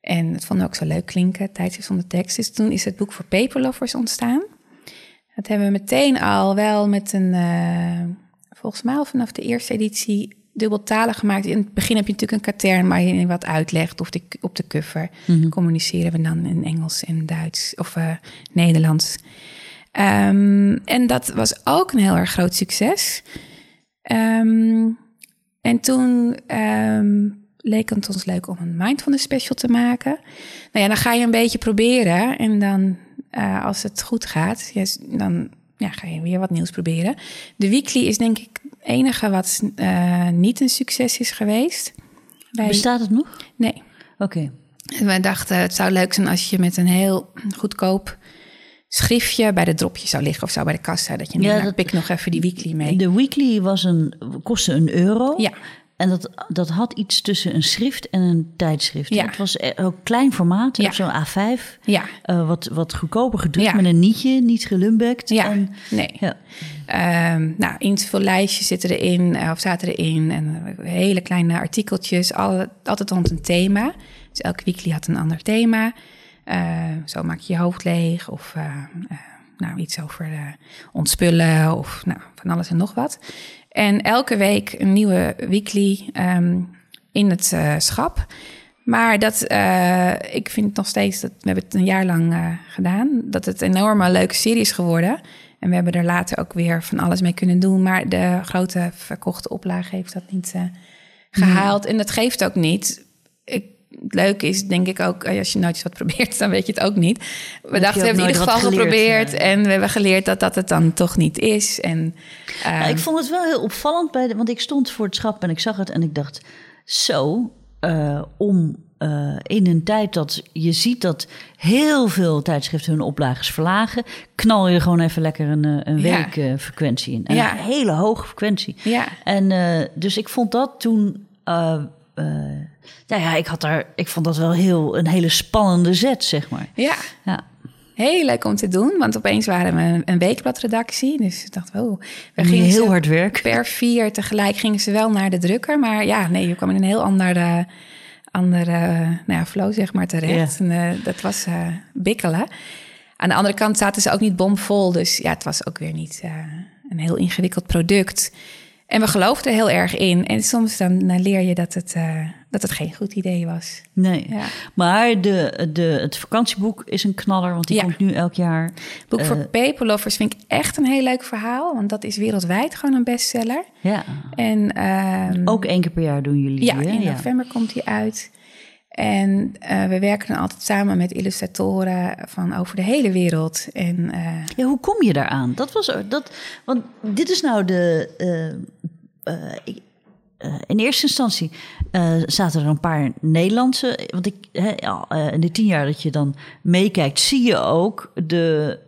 S2: En het vonden we ook zo leuk klinken, tijdschrift zonder tekst. Dus toen is het boek voor paperlovers ontstaan. Dat hebben we meteen al wel met een, uh, volgens mij al vanaf de eerste editie dubbeltalig gemaakt. In het begin heb je natuurlijk een katern waar je wat uitlegt of de, op de cover. Mm -hmm. Communiceren we dan in Engels en Duits of uh, Nederlands. Um, en dat was ook een heel erg groot succes. Um, en toen um, leek het ons leuk om een mindfulness special te maken. Nou ja, dan ga je een beetje proberen en dan eh, als het goed gaat, yes, dan ja, ga je weer wat nieuws proberen. De weekly is denk ik het enige wat eh, niet een succes is geweest.
S3: Bestaat het nog?
S2: Nee.
S3: Oké.
S2: We dachten, het zou leuk zijn als je met een heel goedkoop schriftje bij de dropje zou liggen of zo bij de kassa. Dat je
S3: Ja,
S2: ja,
S3: dat-
S2: pik nog even die weekly mee.
S3: De weekly was een, kostte een euro.
S2: Ja.
S3: En dat, dat had iets tussen een schrift en een tijdschrift.
S2: Ja.
S3: Het was eh, ook klein formaat,
S2: Ja.
S3: zo'n A5.
S2: Ja,
S3: eh, wat, wat goedkoper gedrukt
S2: Ja.
S3: met een nietje, niet gelumbekt.
S2: ja,
S3: En,
S2: nee.
S3: ja.
S2: Ehm, nou, eens veel lijstjes zitten erin eh, of zaten erin. En hele kleine artikeltjes, alle, altijd rond een thema. Dus elke weekly had een ander thema. Eh, zo maak je je hoofd leeg of nou, iets over ontspullen of nou, van alles en nog wat. En elke week een nieuwe weekly ehm, in het eh, schap. Maar dat, eh, ik vind nog steeds, dat, we hebben het een jaar lang eh, gedaan, dat het een enorme leuke serie is geworden. En we hebben er later ook weer van alles mee kunnen doen. Maar de grote verkochte oplage heeft dat niet eh, gehaald. En dat geeft ook niet. Ik, het leuke is, denk ik ook, als je nooit eens wat probeert, (laughs) dan weet je het ook niet. We dachten, we hebben in ieder geval
S3: geleerd,
S2: geprobeerd.
S3: ja.
S2: En we hebben geleerd dat dat het dan toch niet is. En,
S3: Ja,
S2: ehm,
S3: ik vond het wel heel opvallend, bij de, want ik stond voor het schap en ik zag het en ik dacht, zo, eh, om eh, in een tijd dat je ziet dat heel veel tijdschriften hun oplages verlagen, knal je gewoon even lekker een, eh, een
S2: Ja.
S3: week eh, frequentie in. En
S2: Ja.
S3: een hele hoge frequentie.
S2: ja,
S3: En eh, dus ik vond dat toen. eh, eh, nou ja, ik had daar. Ik vond dat wel heel een hele spannende zet, zeg maar.
S2: ja.
S3: Ja.
S2: Heel leuk om te doen, want opeens waren we een- weekbladredactie. Dus ik dacht, oh, we
S3: Ging
S2: gingen
S3: heel hard werk.
S2: per vier tegelijk gingen ze wel naar de drukker. Maar ja, nee, je kwam in een heel andere, andere nou ja, flow, zeg maar, terecht.
S3: Ja.
S2: En eh, dat was eh, bikkelen. Aan de andere kant zaten ze ook niet bomvol. Dus ja, het was ook weer niet eh, een heel ingewikkeld product. En we geloofden er heel erg in. En soms dan eh, leer je dat het, dat het geen goed idee was.
S3: Nee.
S2: Ja.
S3: Maar de, de, het vakantieboek is een knaller, want die
S2: Ja.
S3: komt nu elk jaar.
S2: Boek voor
S3: Eh.
S2: Paper Lovers vind ik echt een heel leuk verhaal. Want dat is wereldwijd gewoon een bestseller.
S3: Ja.
S2: En ehm,
S3: Ook één keer per jaar doen jullie
S2: Ja,
S3: die,
S2: in november komt die uit. En eh, we werken dan altijd samen met illustratoren van over de hele wereld. En eh,
S3: Ja, hoe kom je daaraan? Dat was dat. Want dit is nou de. eh, eh, ik- eh, in eerste instantie eh, zaten er een paar Nederlandse. Want ik, eh, in de tien jaar dat je dan meekijkt, zie je ook de,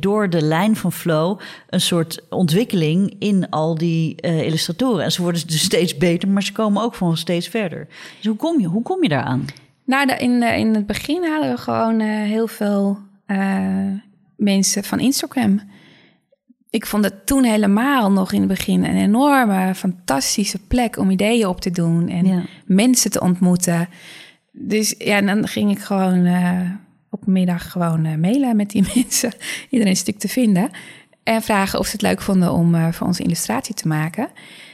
S3: door de lijn van Flow een soort ontwikkeling in al die illustratoren. En ze worden dus steeds beter, maar ze komen ook gewoon steeds verder. Dus hoe kom je, hoe kom je daaraan?
S2: nou, in, in het begin hadden we gewoon heel veel mensen van Instagram. Ik vond het toen helemaal nog in het begin een enorme, fantastische plek om ideeën op te doen en
S3: Ja.
S2: mensen te ontmoeten. Dus ja, dan ging ik gewoon eh, op middag gewoon eh, mailen met die (laughs) mensen. Iedereen een stuk te vinden. En vragen of ze het leuk vonden om eh, voor ons illustratie te maken.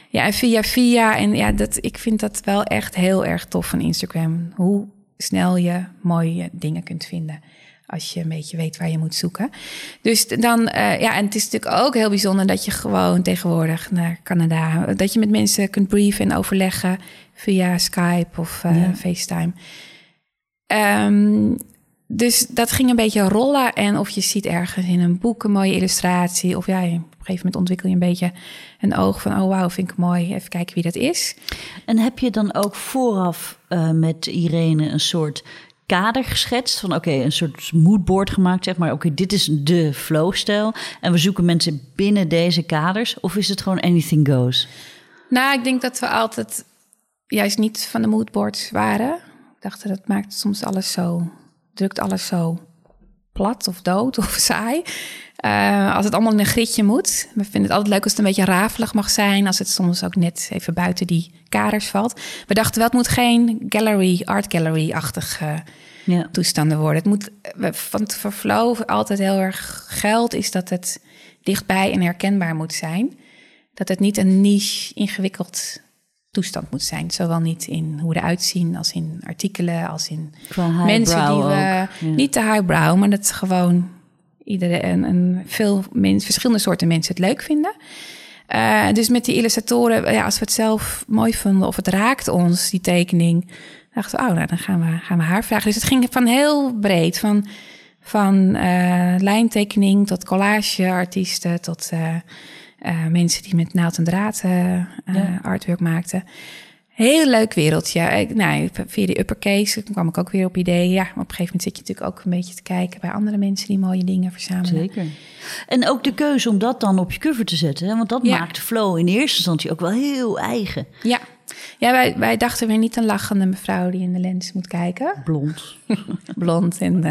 S2: Ja, en via via. En ja, dat, ik vind dat wel echt heel erg tof van Instagram. Hoe snel je mooie dingen kunt vinden. Als je een beetje weet waar je moet zoeken. Dus dan, eh, ja, en het is natuurlijk ook heel bijzonder dat je gewoon tegenwoordig naar Canada. Dat je met mensen kunt brieven en overleggen via Skype of eh,
S3: Ja.
S2: FaceTime. Ehm, dus dat ging een beetje rollen. En of je ziet ergens in een boek een mooie illustratie. Of ja, op een gegeven moment ontwikkel je een beetje een oog van... oh wauw, vind ik mooi. Even kijken wie dat is.
S3: En heb je dan ook vooraf eh, met Irene een soort kader geschetst? Van oké, een soort moodboard gemaakt, zeg maar. Oké, dit is de flowstijl. En we zoeken mensen binnen deze kaders. Of is het gewoon anything goes?
S2: Nou, ik denk dat we altijd juist niet van de moodboards waren. Ik dacht, dat maakt soms alles zo... drukt alles zo plat of dood of (laughs) saai. Eh, als het allemaal in een gritje moet. We vinden het altijd leuk als het een beetje rafelig mag zijn. Als het soms ook net even buiten die kaders valt. We dachten wel, het moet geen gallery, art gallery-achtig eh,
S3: Ja.
S2: toestanden worden. Het moet, we- van het voor Flow altijd heel erg geldt, is dat het dichtbij en herkenbaar moet zijn. Dat het niet een niche, ingewikkeld toestand moet zijn. Zowel niet in hoe we eruit zien, als in artikelen, als in mensen die we...
S3: ook.
S2: Niet te highbrow, maar dat gewoon iedere, een, een veel men, verschillende soorten mensen het leuk vinden. Eh, dus met die illustratoren, ja, als we het zelf mooi vonden of het raakt ons, die tekening, dachten we, oh, nou, dan gaan we, gaan we haar vragen. Dus het ging van heel breed, van, Van uh, lijntekening tot collageartiesten tot uh, mensen die met naald en draad ja. artwork maakten. Heel leuk wereldje. Ik, nou, via die uppercase kwam ik ook weer op ideeën. Ja, op een gegeven moment zit je natuurlijk ook een beetje te kijken bij andere mensen die mooie dingen verzamelen.
S3: Zeker. En ook de keuze om dat dan op je cover te zetten. Hè? Want dat
S2: Ja.
S3: maakt Flow in eerste instantie ook wel heel eigen.
S2: Ja, ja wij, wij dachten weer niet een lachende mevrouw die in de lens moet kijken.
S3: Blond. (laughs)
S2: Blond en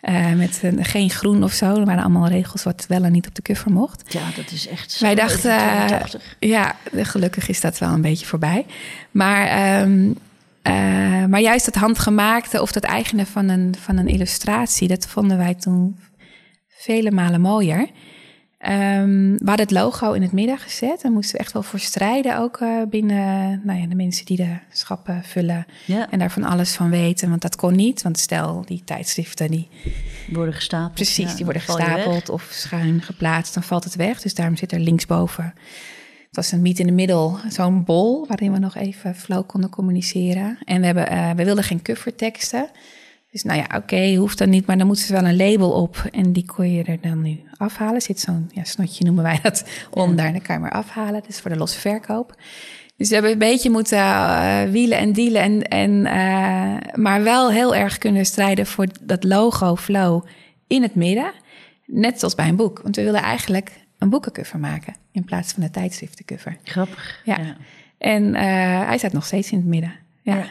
S2: eh, eh, met een- geen groen of zo. Er waren allemaal regels wat wel en niet op de cover mocht.
S3: Ja, dat is echt zo
S2: Wij dachten, eh,
S3: 82.
S2: ja, gelukkig is dat wel een beetje voorbij. Maar, ehm, eh, maar juist het handgemaakte of dat eigene van een, van een illustratie, dat vonden wij toen vele malen mooier. Ehm, we hadden het logo in het midden gezet. Daar moesten we echt wel voor strijden, ook eh, binnen nou ja, de mensen die de schappen vullen
S3: Ja,
S2: en daar van alles van weten. Want dat kon niet, want stel die tijdschriften die
S3: worden gestapeld.
S2: Precies,
S3: Ja,
S2: die worden gestapeld of schuin geplaatst, dan valt het weg. Dus daarom zit er linksboven. Het was een meet in de middel, zo'n bol waarin we nog even flow konden communiceren. En we, hebben, eh, we wilden geen coverteksten. Dus nou ja, oké, hoeft dan niet, maar dan moet er wel een label op. En die kon je er dan nu afhalen. Zit zo'n ja, snotje, noemen wij dat. En dan kan je maar afhalen. Dat is voor de losse verkoop. Dus we hebben een beetje moeten eh, wielen en dealen. En, en, eh, maar wel heel erg kunnen strijden voor dat logo Flow in het midden. Net zoals bij een boek. Want we wilden eigenlijk een boekencover maken in plaats van een tijdschriftencover.
S3: Grappig.
S2: Ja. En eh, hij staat nog steeds in het midden. Ja.
S3: Ja.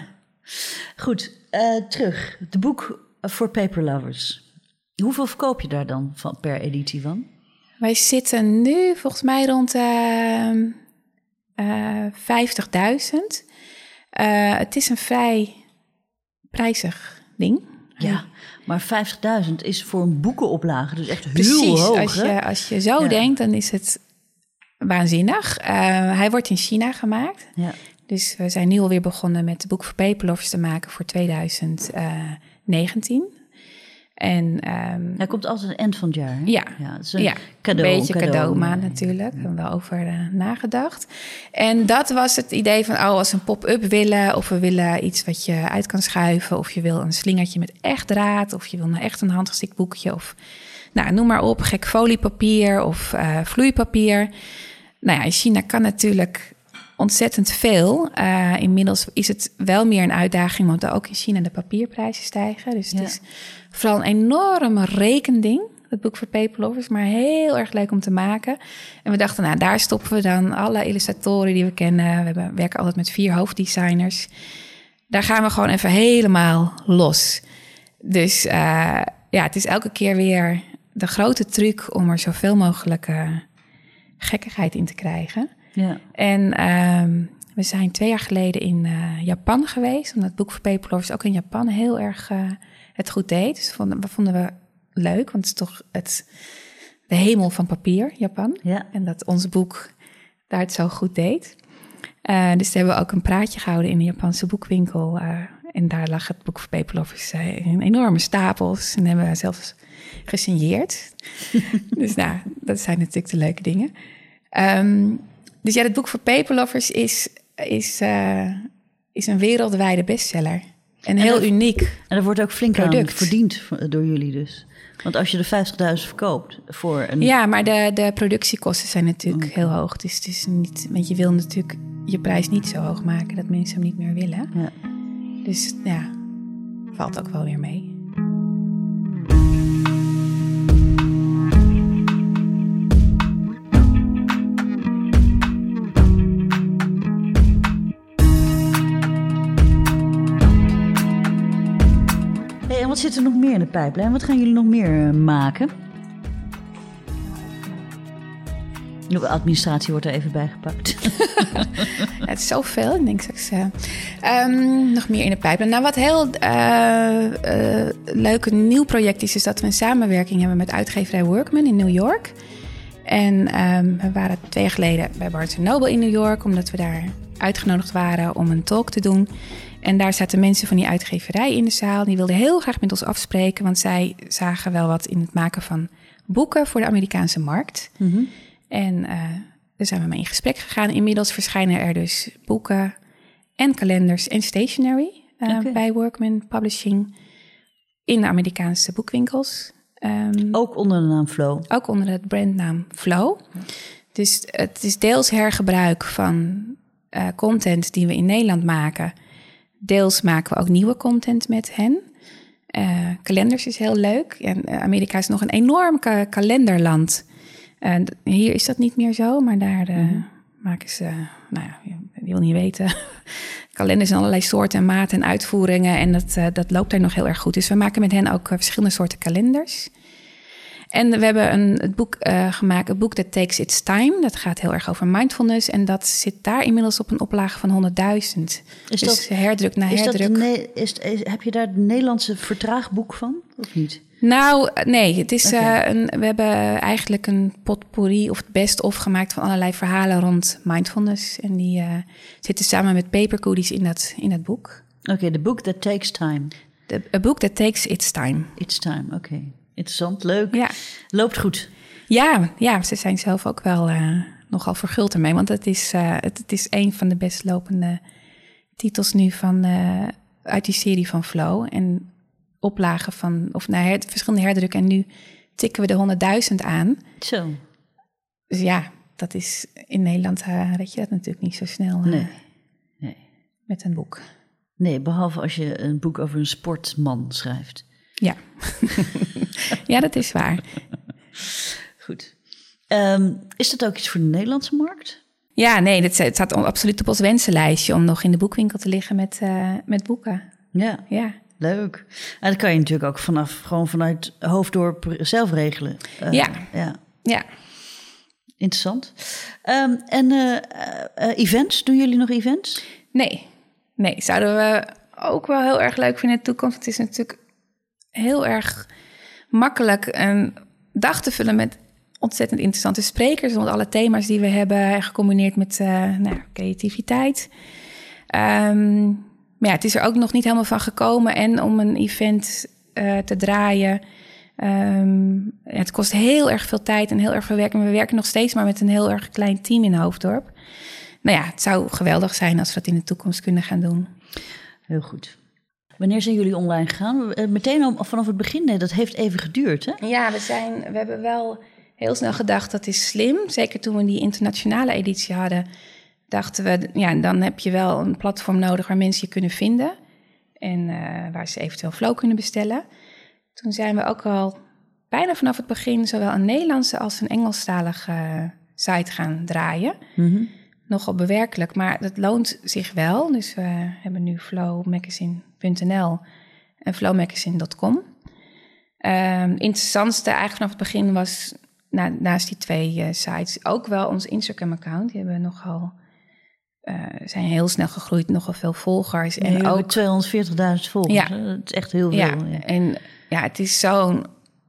S3: Goed, eh, terug. Het boek voor Paper Lovers. Hoeveel verkoop je daar dan van, per editie van?
S2: Wij zitten nu volgens mij rond ehm, eh 50.000. Eh, het is een vrij prijzig ding.
S3: Ja, maar 50.000 is voor een boekenoplage dus echt heel
S2: Precies,
S3: hoog.
S2: als, je, als je zo
S3: Ja.
S2: denkt, dan is het waanzinnig. Hij wordt in China gemaakt.
S3: Ja.
S2: Dus we zijn nu alweer begonnen met het boek voor Paperlovers te maken voor 2019. En ehm,
S3: Hij komt altijd het eind van het jaar. Hè?
S2: Ja.
S3: een
S2: ja,
S3: cadeau.
S2: een beetje
S3: cadeau.
S2: cadeaumaand natuurlijk. Daar hebben we wel over eh, nagedacht. En dat was het idee van, oh, als we een pop-up willen... of we willen iets wat je uit kan schuiven... of je wil een slingertje met echt draad... of je wil nou echt een handgestikt boekje... of nou, noem maar op, gek foliepapier of eh, vloeipapier. Nou ja, in China kan natuurlijk ontzettend veel. Eh, inmiddels is het wel meer een uitdaging... want ook in China de papierprijzen stijgen. Dus het
S3: Ja.
S2: is vooral een enorm rekending... Het boek voor Paperlovers, maar heel erg leuk om te maken. En we dachten, nou, daar stoppen we dan alle illustratoren die we kennen. We hebben, werken altijd met vier hoofddesigners. Daar gaan we gewoon even helemaal los. Dus eh, ja, het is elke keer weer de grote truc om er zoveel mogelijk gekkigheid in te krijgen.
S3: Ja.
S2: En ehm, we zijn twee jaar geleden in eh, Japan geweest, omdat het boek voor Paperlovers ook in Japan heel erg eh, het goed deed. Dus vonden, we vonden we leuk, want het is toch het, de hemel van papier, Japan.
S3: Ja.
S2: En dat ons boek daar het zo goed deed. Eh, dus toen hebben we ook een praatje gehouden in de Japanse boekwinkel. en daar lag het boek voor Paperlovers in enorme stapels. En hebben we zelfs gesigneerd. (laughs) dus nou, dat zijn natuurlijk de leuke dingen. Ehm, dus ja, het boek voor Paperlovers is, is, eh, is een wereldwijde bestseller. En heel
S3: dat-
S2: uniek.
S3: En er wordt ook flink
S2: Product.
S3: verdiend door jullie dus. Want als je de 50.000 verkoopt voor een...
S2: Ja, maar de, de productiekosten zijn natuurlijk heel hoog. Dus het is niet, want je wil natuurlijk je prijs niet zo hoog maken dat mensen hem niet meer willen.
S3: Ja.
S2: Dus ja, valt ook wel weer mee.
S3: Wat zit er nog meer in de pijplijn? Wat gaan jullie nog meer eh, maken? De administratie wordt er even bijgepakt. (laughs)
S2: Ja, het is zoveel, ik denk straks. eh, ehm, nog meer in de pijplijn. Nou, wat heel eh, leuk nieuw project is, is dat we een samenwerking hebben met uitgeverij Workman in New York. En ehm, we waren twee jaar geleden bij Barnes Noble in New York, omdat we daar uitgenodigd waren om een talk te doen. En daar zaten mensen van die uitgeverij in de zaal. Die wilden heel graag met ons afspreken, want zij zagen wel wat in het maken van boeken voor de Amerikaanse markt. En eh, daar zijn we mee in gesprek gegaan. Inmiddels verschijnen er dus boeken en kalenders en stationery eh, bij Workman Publishing. in de Amerikaanse boekwinkels. Ehm,
S3: Ook onder de naam Flow.
S2: ook onder het brandnaam Flow. Dus het is deels hergebruik van eh, content die we in Nederland maken. Deels maken we ook nieuwe content met hen. Eh, kalenders is heel leuk. En eh, Amerika is nog een enorm ka- kalenderland. D- hier is dat niet meer zo, maar daar eh, maken ze, nou ja, je wil niet weten. (laughs) Kalenders in allerlei soorten en maten en uitvoeringen. En dat, dat loopt daar nog heel erg goed. Dus we maken met hen ook verschillende soorten kalenders. En we hebben een, het boek eh, gemaakt, een boek that takes its time. Dat gaat heel erg over mindfulness. En dat zit daar inmiddels op een oplage van 100.000.
S3: Is
S2: dus
S3: dat-
S2: herdruk na
S3: Is
S2: herdruk.
S3: is, is- heb je daar het Nederlandse vertraagboek van? Of niet?
S2: Nou, nee, het is, eh, een, we hebben eigenlijk een potpourri of het best-of gemaakt van allerlei verhalen rond mindfulness. En die eh, zitten samen met papercookies in dat, in dat boek.
S3: Oké, de book that takes time.
S2: De, a book that takes its time.
S3: It's time, oké. Interessant, leuk.
S2: Ja.
S3: Loopt goed.
S2: Ja, ja, ze zijn zelf ook wel eh, nogal verguld ermee. Want het is, eh, het, het is een van de best lopende titels nu van, eh, uit die serie van Flow. En oplagen van, of nou, her- verschillende herdrukken. En nu tikken we de 100.000 aan.
S3: Zo.
S2: Dus ja, dat is in Nederland red je dat natuurlijk niet zo snel
S3: Nee. Nee.
S2: met een boek.
S3: Nee, behalve als je een boek over een sportman schrijft.
S2: Ja. (laughs) ja, dat is waar.
S3: Goed. Ehm, is dat ook iets voor de Nederlandse markt?
S2: Ja, nee, het staat absoluut op ons wensenlijstje om nog in de boekwinkel te liggen met, eh, met boeken.
S3: Ja,
S2: Ja.
S3: leuk. En dat kan je natuurlijk ook vanaf, gewoon vanuit Hoofddorp zelf regelen. Eh,
S2: Ja.
S3: ja.
S2: Ja,
S3: Interessant. Ehm, en eh, events, doen jullie nog events?
S2: Nee, nee, zouden we ook wel heel erg leuk vinden in de toekomst. Het is natuurlijk heel erg makkelijk een dag te vullen met ontzettend interessante sprekers. Rond alle thema's die we hebben, gecombineerd met eh, nou, creativiteit. Ehm, maar ja, het is er ook nog niet helemaal van gekomen. En om een event eh, te draaien. ja, het kost heel erg veel tijd en heel erg veel werk. En we werken nog steeds maar met een heel erg klein team in Hoofddorp. Nou ja, het zou geweldig zijn als we dat in de toekomst kunnen gaan doen.
S3: Heel goed. Wanneer zijn jullie online gegaan? Eh, Meteen vanaf het begin? Nee, dat heeft even geduurd, hè?
S2: Ja, we, zijn, we hebben wel heel snel gedacht dat is slim. Zeker toen we die internationale editie hadden, dachten we, ja, dan heb je wel een platform nodig waar mensen je kunnen vinden. En eh, waar ze eventueel flow kunnen bestellen. Toen zijn we ook al bijna vanaf het begin zowel een Nederlandse als een Engelstalige eh, site gaan draaien.
S3: Mhm.
S2: Nogal bewerkelijk, maar dat loont zich wel. Dus we hebben nu flowmagazine.nl en flowmagazine.com. Ehm interessantste eigenlijk vanaf het begin was na, naast die twee eh, sites ook wel ons Instagram-account. Die hebben nogal eh, zijn heel snel gegroeid, nogal veel volgers
S3: En
S2: ook
S3: 240.000 volgers.
S2: Ja.
S3: Dat is echt heel veel.
S2: ja,
S3: Ja.
S2: en ja, het is zo'n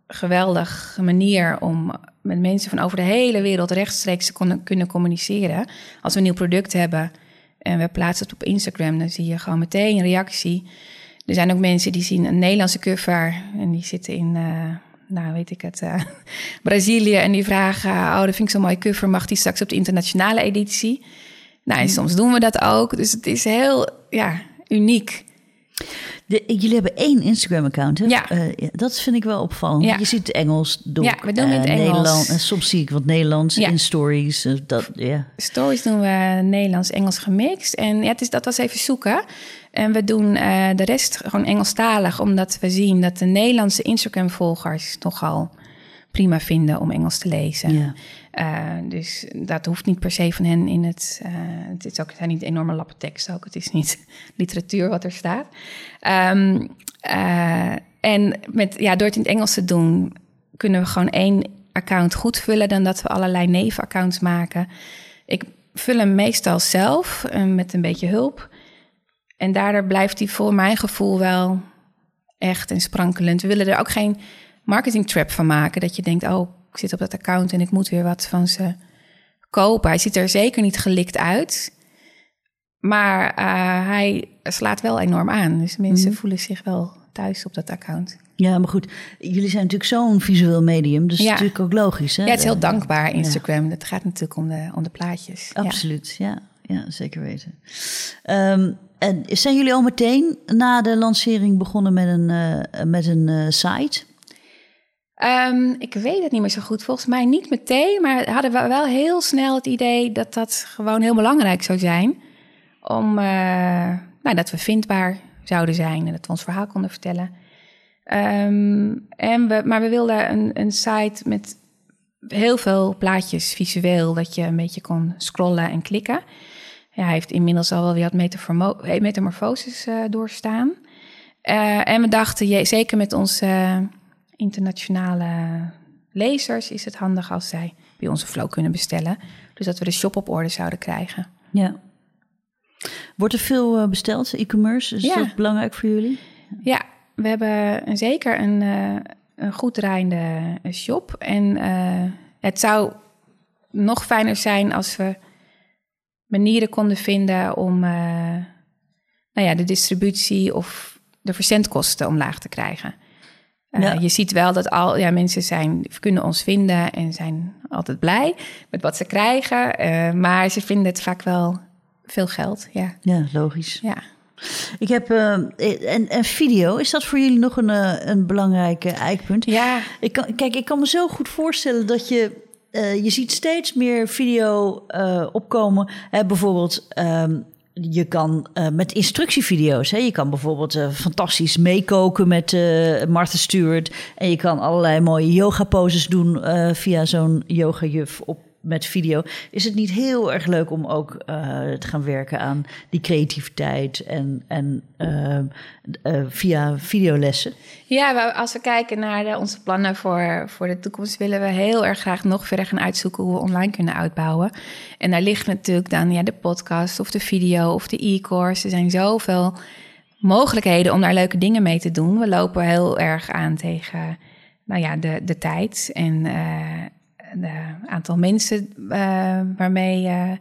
S2: geweldige manier om met mensen van over de hele wereld rechtstreeks te kon- kunnen communiceren. Als we een nieuw product hebben en we plaatsen het op Instagram, dan zie je gewoon meteen een reactie. Er zijn ook mensen die zien een Nederlandse cover en die zitten in, eh, nou weet ik het, eh, (laughs) Brazilië en die vragen, oh dat vind ik zo'n mooie cover, mag die straks op de internationale editie? Nou, en soms doen we dat ook, dus het is heel, ja, uniek.
S3: De- jullie hebben één Instagram-account, hè?
S2: Ja.
S3: Eh, ja, dat vind ik wel opvallend.
S2: Ja.
S3: Je ziet Engels,
S2: Ja, we doen het
S3: eh,
S2: Engels.
S3: Nederland. En soms zie ik wat Nederlands in stories. eh, dat, ja.
S2: Stories doen we Nederlands-Engels gemixt. En ja, het is, dat was even zoeken. En we doen eh, de rest gewoon Engelstalig, omdat we zien dat de Nederlandse Instagram-volgers nogal prima vinden om Engels te lezen. Eh, dus dat hoeft niet per se van hen in het. eh, het, is ook, het zijn niet enorme lappen tekst ook. Het is niet (laughs) literatuur wat er staat. Ehm, eh, en met, ja, door het in het Engels te doen, kunnen we gewoon één account goed vullen dan dat we allerlei nevenaccounts maken. Ik vul hem meestal zelf met een beetje hulp. En daardoor blijft hij voor mijn gevoel wel echt en sprankelend. We willen er ook geen marketing trap van maken. Dat je denkt, oh, ik zit op dat account en ik moet weer wat van ze kopen. Hij ziet er zeker niet gelikt uit. Maar eh, hij slaat wel enorm aan. Dus mensen voelen zich wel thuis op dat account.
S3: ja, maar goed. Jullie zijn natuurlijk zo'n visueel medium. Dus
S2: Ja.
S3: natuurlijk ook logisch, hè?
S2: Ja, het is heel
S3: Eh,
S2: dankbaar, Instagram. Het gaat natuurlijk om de, om de plaatjes.
S3: Absoluut, ja. ja. zeker weten. Ehm, en zijn jullie al meteen na de lancering begonnen met een, eh, met een site?
S2: Ehm, ik weet het niet meer zo goed. Volgens mij niet meteen, maar hadden we wel heel snel het idee dat dat gewoon heel belangrijk zou zijn. Om, eh, nou, dat we vindbaar zouden zijn en dat we ons verhaal konden vertellen. Ehm, en we, maar we wilden een, een site met heel veel plaatjes visueel, dat je een beetje kon scrollen en klikken. Ja, hij heeft inmiddels al wel weer wat metamorfoses uh, doorstaan. Uh, en we dachten, je, zeker met onze internationale lezers, is het handig als zij bij onze flow kunnen bestellen. Dus dat we de shop op orde zouden krijgen.
S3: Ja. Wordt er veel uh, besteld, e-commerce? Is dat belangrijk voor jullie?
S2: Ja, we hebben zeker een, een goed draaiende shop. En het zou nog fijner zijn als we manieren konden vinden om uh, nou ja, de distributie of de verzendkosten omlaag te krijgen. Uh, ja. Je ziet wel dat al ja, mensen zijn, kunnen ons vinden en zijn altijd blij met wat ze krijgen. Uh, maar ze vinden het vaak wel veel geld. Ja,
S3: ja logisch.
S2: Ja.
S3: Ik heb en, en video, is dat voor jullie nog een, een belangrijk eikpunt?
S2: Ja.
S3: Ik kan, kijk, ik kan me zo goed voorstellen dat je uh, je ziet steeds meer video uh, opkomen. Hè, bijvoorbeeld, um, je kan uh, met instructievideo's. Hè, je kan bijvoorbeeld fantastisch meekoken met Martha Stewart. En je kan allerlei mooie yoga poses doen via zo'n yoga juf op met video, is het niet heel erg leuk om ook uh, te gaan werken aan die creativiteit en, en uh, uh, via videolessen?
S2: Ja, als we kijken naar onze plannen voor, voor de toekomst, willen we heel erg graag nog verder gaan uitzoeken hoe we online kunnen uitbouwen. En daar ligt natuurlijk dan ja, de podcast of de video of de e-course. Er zijn zoveel mogelijkheden om daar leuke dingen mee te doen. We lopen heel erg aan tegen nou ja, de, de tijd en een aantal mensen uh, waarmee uh,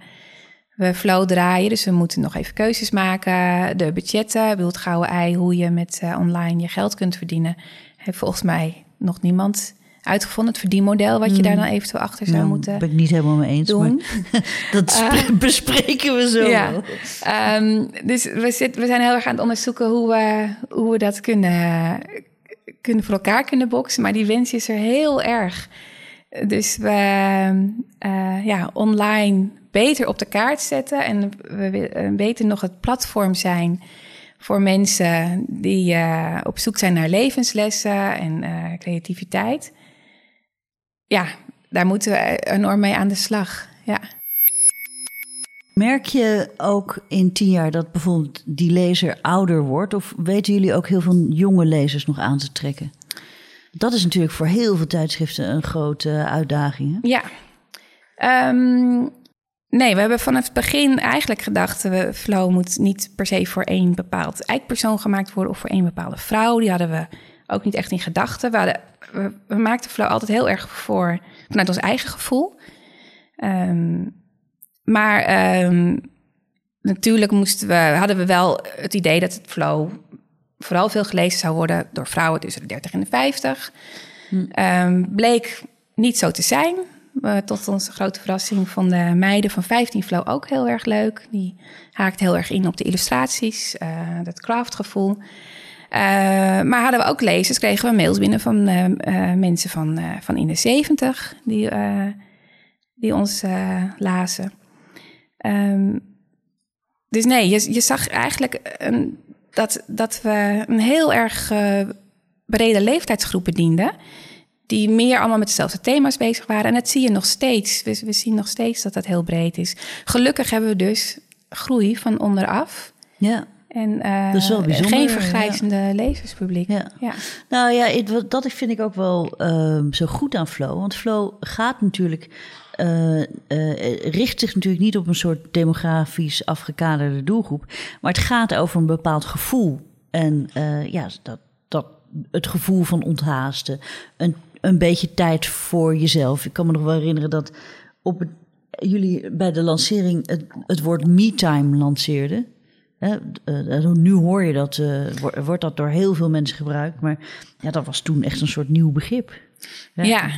S2: we flow draaien. Dus we moeten nog even keuzes maken. De budgetten, bedoel het gouden ei, hoe je met online je geld kunt verdienen. Heeft volgens mij nog niemand uitgevonden. Het verdienmodel wat je daar dan eventueel achter zou
S3: nou,
S2: moeten
S3: ben ik niet helemaal mee eens.
S2: Doen. (laughs)
S3: dat (laughs) bespreken we zo.
S2: Ja. Um, dus we, zit, we zijn heel erg aan het onderzoeken hoe we, hoe we dat kunnen, kunnen voor elkaar kunnen boksen. Maar die wens is er heel erg. Dus we uh, ja, online beter op de kaart zetten en we beter nog het platform zijn voor mensen die uh, op zoek zijn naar levenslessen en creativiteit. Ja, daar moeten we enorm mee aan de slag. Ja.
S3: Merk je ook in tien jaar dat bijvoorbeeld die lezer ouder wordt? Of weten jullie ook heel veel jonge lezers nog aan te trekken? Dat is natuurlijk voor heel veel tijdschriften een grote uitdaging. Hè?
S2: Ja. Um, nee, we hebben vanaf het begin eigenlijk gedacht... We, Flow moet niet per se voor één bepaald eikpersoon gemaakt worden... of voor één bepaalde vrouw. Die hadden we ook niet echt in gedachten. We, we, maakten Flow altijd heel erg voor vanuit ons eigen gevoel. Um, maar um, natuurlijk moesten we, hadden we wel het idee dat het Flow vooral veel gelezen zou worden door vrouwen tussen de 30 en de 50. Hm. Um, bleek niet zo te zijn. Uh, tot onze grote verrassing van de meiden van 15 Flow ook heel erg leuk. Die haakt heel erg in op de illustraties, uh, dat craftgevoel. Uh, maar hadden we ook lezers, kregen we mails binnen van mensen van, van in de 70 die, die ons lazen. Um, dus nee, je, je zag eigenlijk een dat, dat we een heel erg uh, brede leeftijdsgroep bedienden. Die meer allemaal met dezelfde thema's bezig waren. En dat zie je nog steeds. We, we zien nog steeds dat dat heel breed is. Gelukkig hebben we dus groei van onderaf.
S3: Ja.
S2: En uh, dat is wel bijzonder, geen vergrijzende ja. lezerspubliek.
S3: Ja. ja. Nou ja, het, dat vind ik ook wel uh, zo goed aan Flow. Want Flow gaat natuurlijk uh, uh, richt zich natuurlijk niet op een soort demografisch afgekaderde doelgroep. Maar het gaat over een bepaald gevoel. En uh, ja, dat, dat, het gevoel van onthaasten. Een, een beetje tijd voor jezelf. Ik kan me nog wel herinneren dat op het, jullie bij de lancering het, het woord me-time lanceerden. nu hoor je dat, wordt dat door heel veel mensen gebruikt. Maar ja, dat was toen echt een soort nieuw begrip.
S2: Ja. ja.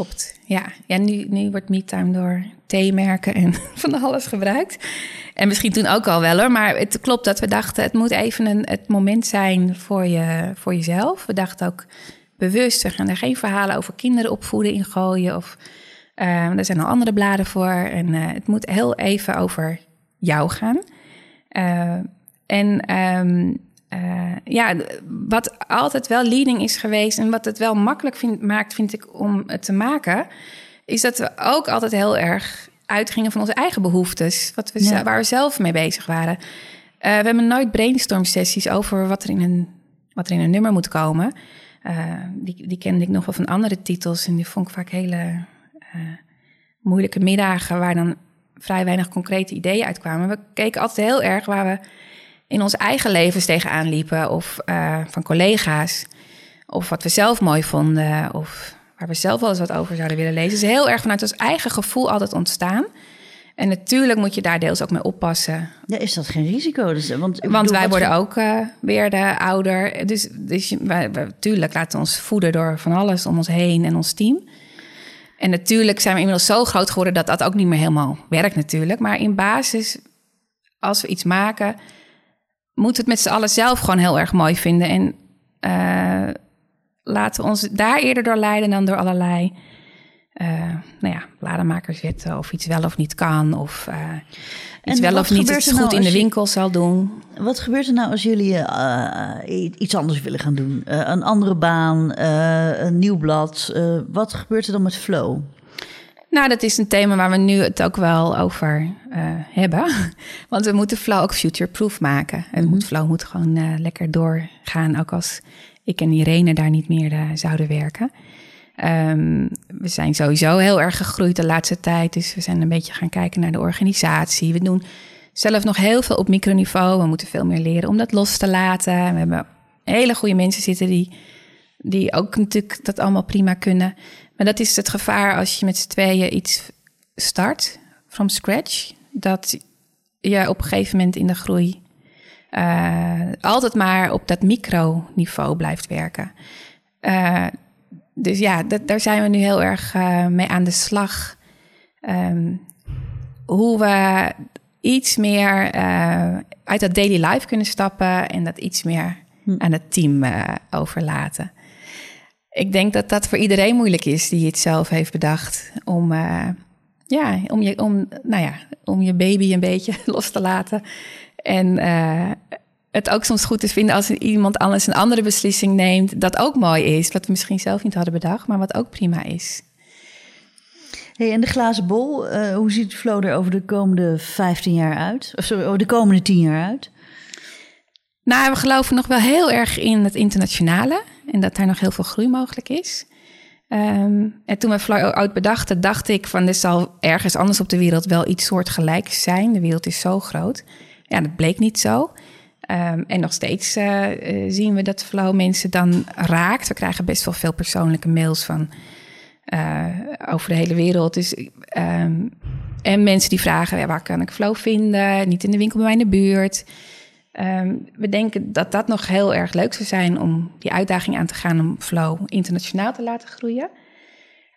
S2: Klopt, ja. ja nu, nu wordt MeTime door theemerken en (laughs) van alles gebruikt. En misschien toen ook al wel hoor. Maar het klopt dat we dachten, het moet even een, het moment zijn voor, je, voor jezelf. We dachten ook bewust, we gaan er geen verhalen over kinderen opvoeden in gooien. Of, uh, er zijn al andere bladen voor. En uh, het moet heel even over jou gaan. Uh, en um, ja, wat altijd wel leading is geweest en wat het wel makkelijk vind, maakt, vind ik, om het te maken, is dat we ook altijd heel erg uitgingen van onze eigen behoeftes, wat we, ja. waar we zelf mee bezig waren. Uh, we hebben nooit brainstorm sessies over wat er in een, wat er in een nummer moet komen. Uh, die, die kende ik nog wel van andere titels en die vond ik vaak hele moeilijke middagen waar dan vrij weinig concrete ideeën uitkwamen. We keken altijd heel erg waar we in onze eigen levens tegenaan liepen of van collega's of wat we zelf mooi vonden of waar we zelf wel eens wat over zouden willen lezen. is heel erg vanuit ons eigen gevoel altijd ontstaan. En natuurlijk moet je daar deels ook mee oppassen.
S3: Ja, is dat geen risico? Dus, want
S2: want wij worden ook uh, weer de ouder. Dus, dus wij, natuurlijk laten we ons voeden door van alles om ons heen en ons team. En natuurlijk zijn we inmiddels zo groot geworden dat dat ook niet meer helemaal werkt natuurlijk. Maar in basis, als we iets maken, moet het met z'n allen zelf gewoon heel erg mooi vinden. En uh, laten we ons daar eerder door leiden dan door allerlei uh, nou ja, bladenmakerswetten of iets wel of niet kan of uh, iets wel of niet het goed nou in de winkel je, zal doen.
S3: Wat gebeurt er nou als jullie uh, iets anders willen gaan doen? een andere baan, een nieuw blad. wat gebeurt er dan met flow?
S2: Nou, dat is een thema waar we nu het ook wel over hebben. (laughs) Want we moeten flow ook future-proof maken. En mm -hmm. flow moet gewoon lekker doorgaan, ook als ik en Irene daar niet meer uh, zouden werken. Um, we zijn sowieso heel erg gegroeid de laatste tijd. Dus we zijn een beetje gaan kijken naar de organisatie. We doen zelf nog heel veel op microniveau. We moeten veel meer leren om dat los te laten. We hebben hele goede mensen zitten die, die ook natuurlijk dat allemaal prima kunnen. Maar dat is het gevaar als je met z'n tweeën iets start from scratch. Dat je op een gegeven moment in de groei uh, altijd maar op dat microniveau blijft werken. Uh, dus ja, dat, daar zijn we nu heel erg uh, mee aan de slag. Um, hoe we iets meer uit dat daily life kunnen stappen en dat iets meer hm. aan het team overlaten. Ik denk dat dat voor iedereen moeilijk is die het zelf heeft bedacht om ja, om je, om, nou ja, om je baby een beetje (laughs) los te laten. En uh, het ook soms goed te vinden als iemand anders een andere beslissing neemt, dat ook mooi is. Wat we misschien zelf niet hadden bedacht, maar wat ook prima is.
S3: Hey, en de glazen bol, uh, hoe ziet Flow er over de komende 15 jaar uit? Of sorry, over de komende 10 jaar uit?
S2: Nou, we geloven nog wel heel erg in het internationale en dat daar nog heel veel groei mogelijk is. Um, en toen we Fly Out bedachten, dacht ik van er zal ergens anders op de wereld wel iets soortgelijks zijn. De wereld is zo groot. Ja, dat bleek niet zo. Um, en nog steeds uh, zien we dat Flow mensen dan raakt. We krijgen best wel veel persoonlijke mails van uh, over de hele wereld. Dus, um, en mensen die vragen, waar kan ik Flow vinden? Niet in de winkel bij mij in de buurt. Um, we denken dat dat nog heel erg leuk zou zijn om die uitdaging aan te gaan om Flow internationaal te laten groeien.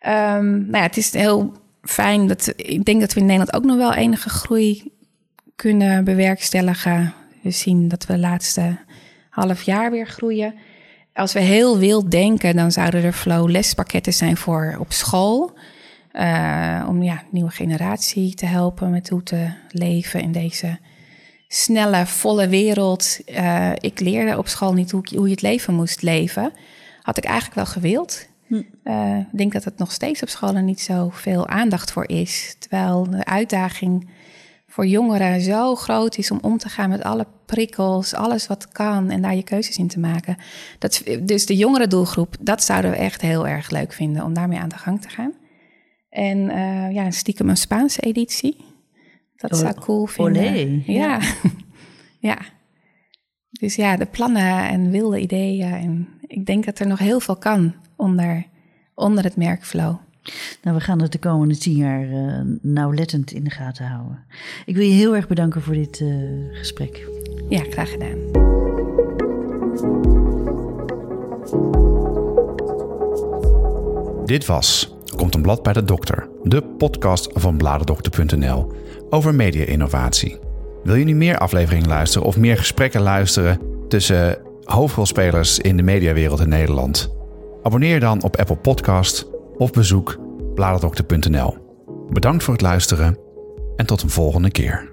S2: Um, nou ja, het is heel fijn dat ik denk dat we in Nederland ook nog wel enige groei kunnen bewerkstelligen. We zien dat we de laatste half jaar weer groeien. Als we heel wild denken, dan zouden er flow lespakketten zijn voor op school. Uh, om ja, nieuwe generatie te helpen met hoe te leven in deze snelle, volle wereld. Uh, ik leerde op school niet hoe, hoe je het leven moest leven. Had ik eigenlijk wel gewild. Hm. Uh, ik denk dat het nog steeds op scholen niet zo veel aandacht voor is. Terwijl de uitdaging voor jongeren zo groot is om om te gaan met alle prikkels, alles wat kan en daar je keuzes in te maken. Dat, dus de jongere doelgroep, dat zouden we echt heel erg leuk vinden om daarmee aan de gang te gaan. En uh, ja, stiekem een Spaanse editie. Dat zou ik cool vinden.
S3: Olé.
S2: Ja. (laughs) ja. Dus ja, de plannen en wilde ideeën. En ik denk dat er nog heel veel kan onder, onder het merk Flow.
S3: Nou, we gaan het de komende tien jaar uh, nauwlettend in de gaten houden. Ik wil je heel erg bedanken voor dit uh, gesprek.
S2: Ja, graag gedaan.
S1: Dit was Komt een blad bij de dokter, de podcast van bladerdokter.nl over media-innovatie. Wil je nu meer afleveringen luisteren of meer gesprekken luisteren tussen hoofdrolspelers in de mediawereld in Nederland? Abonneer dan op Apple Podcast of bezoek bladerdokter.nl. Bedankt voor het luisteren en tot een volgende keer.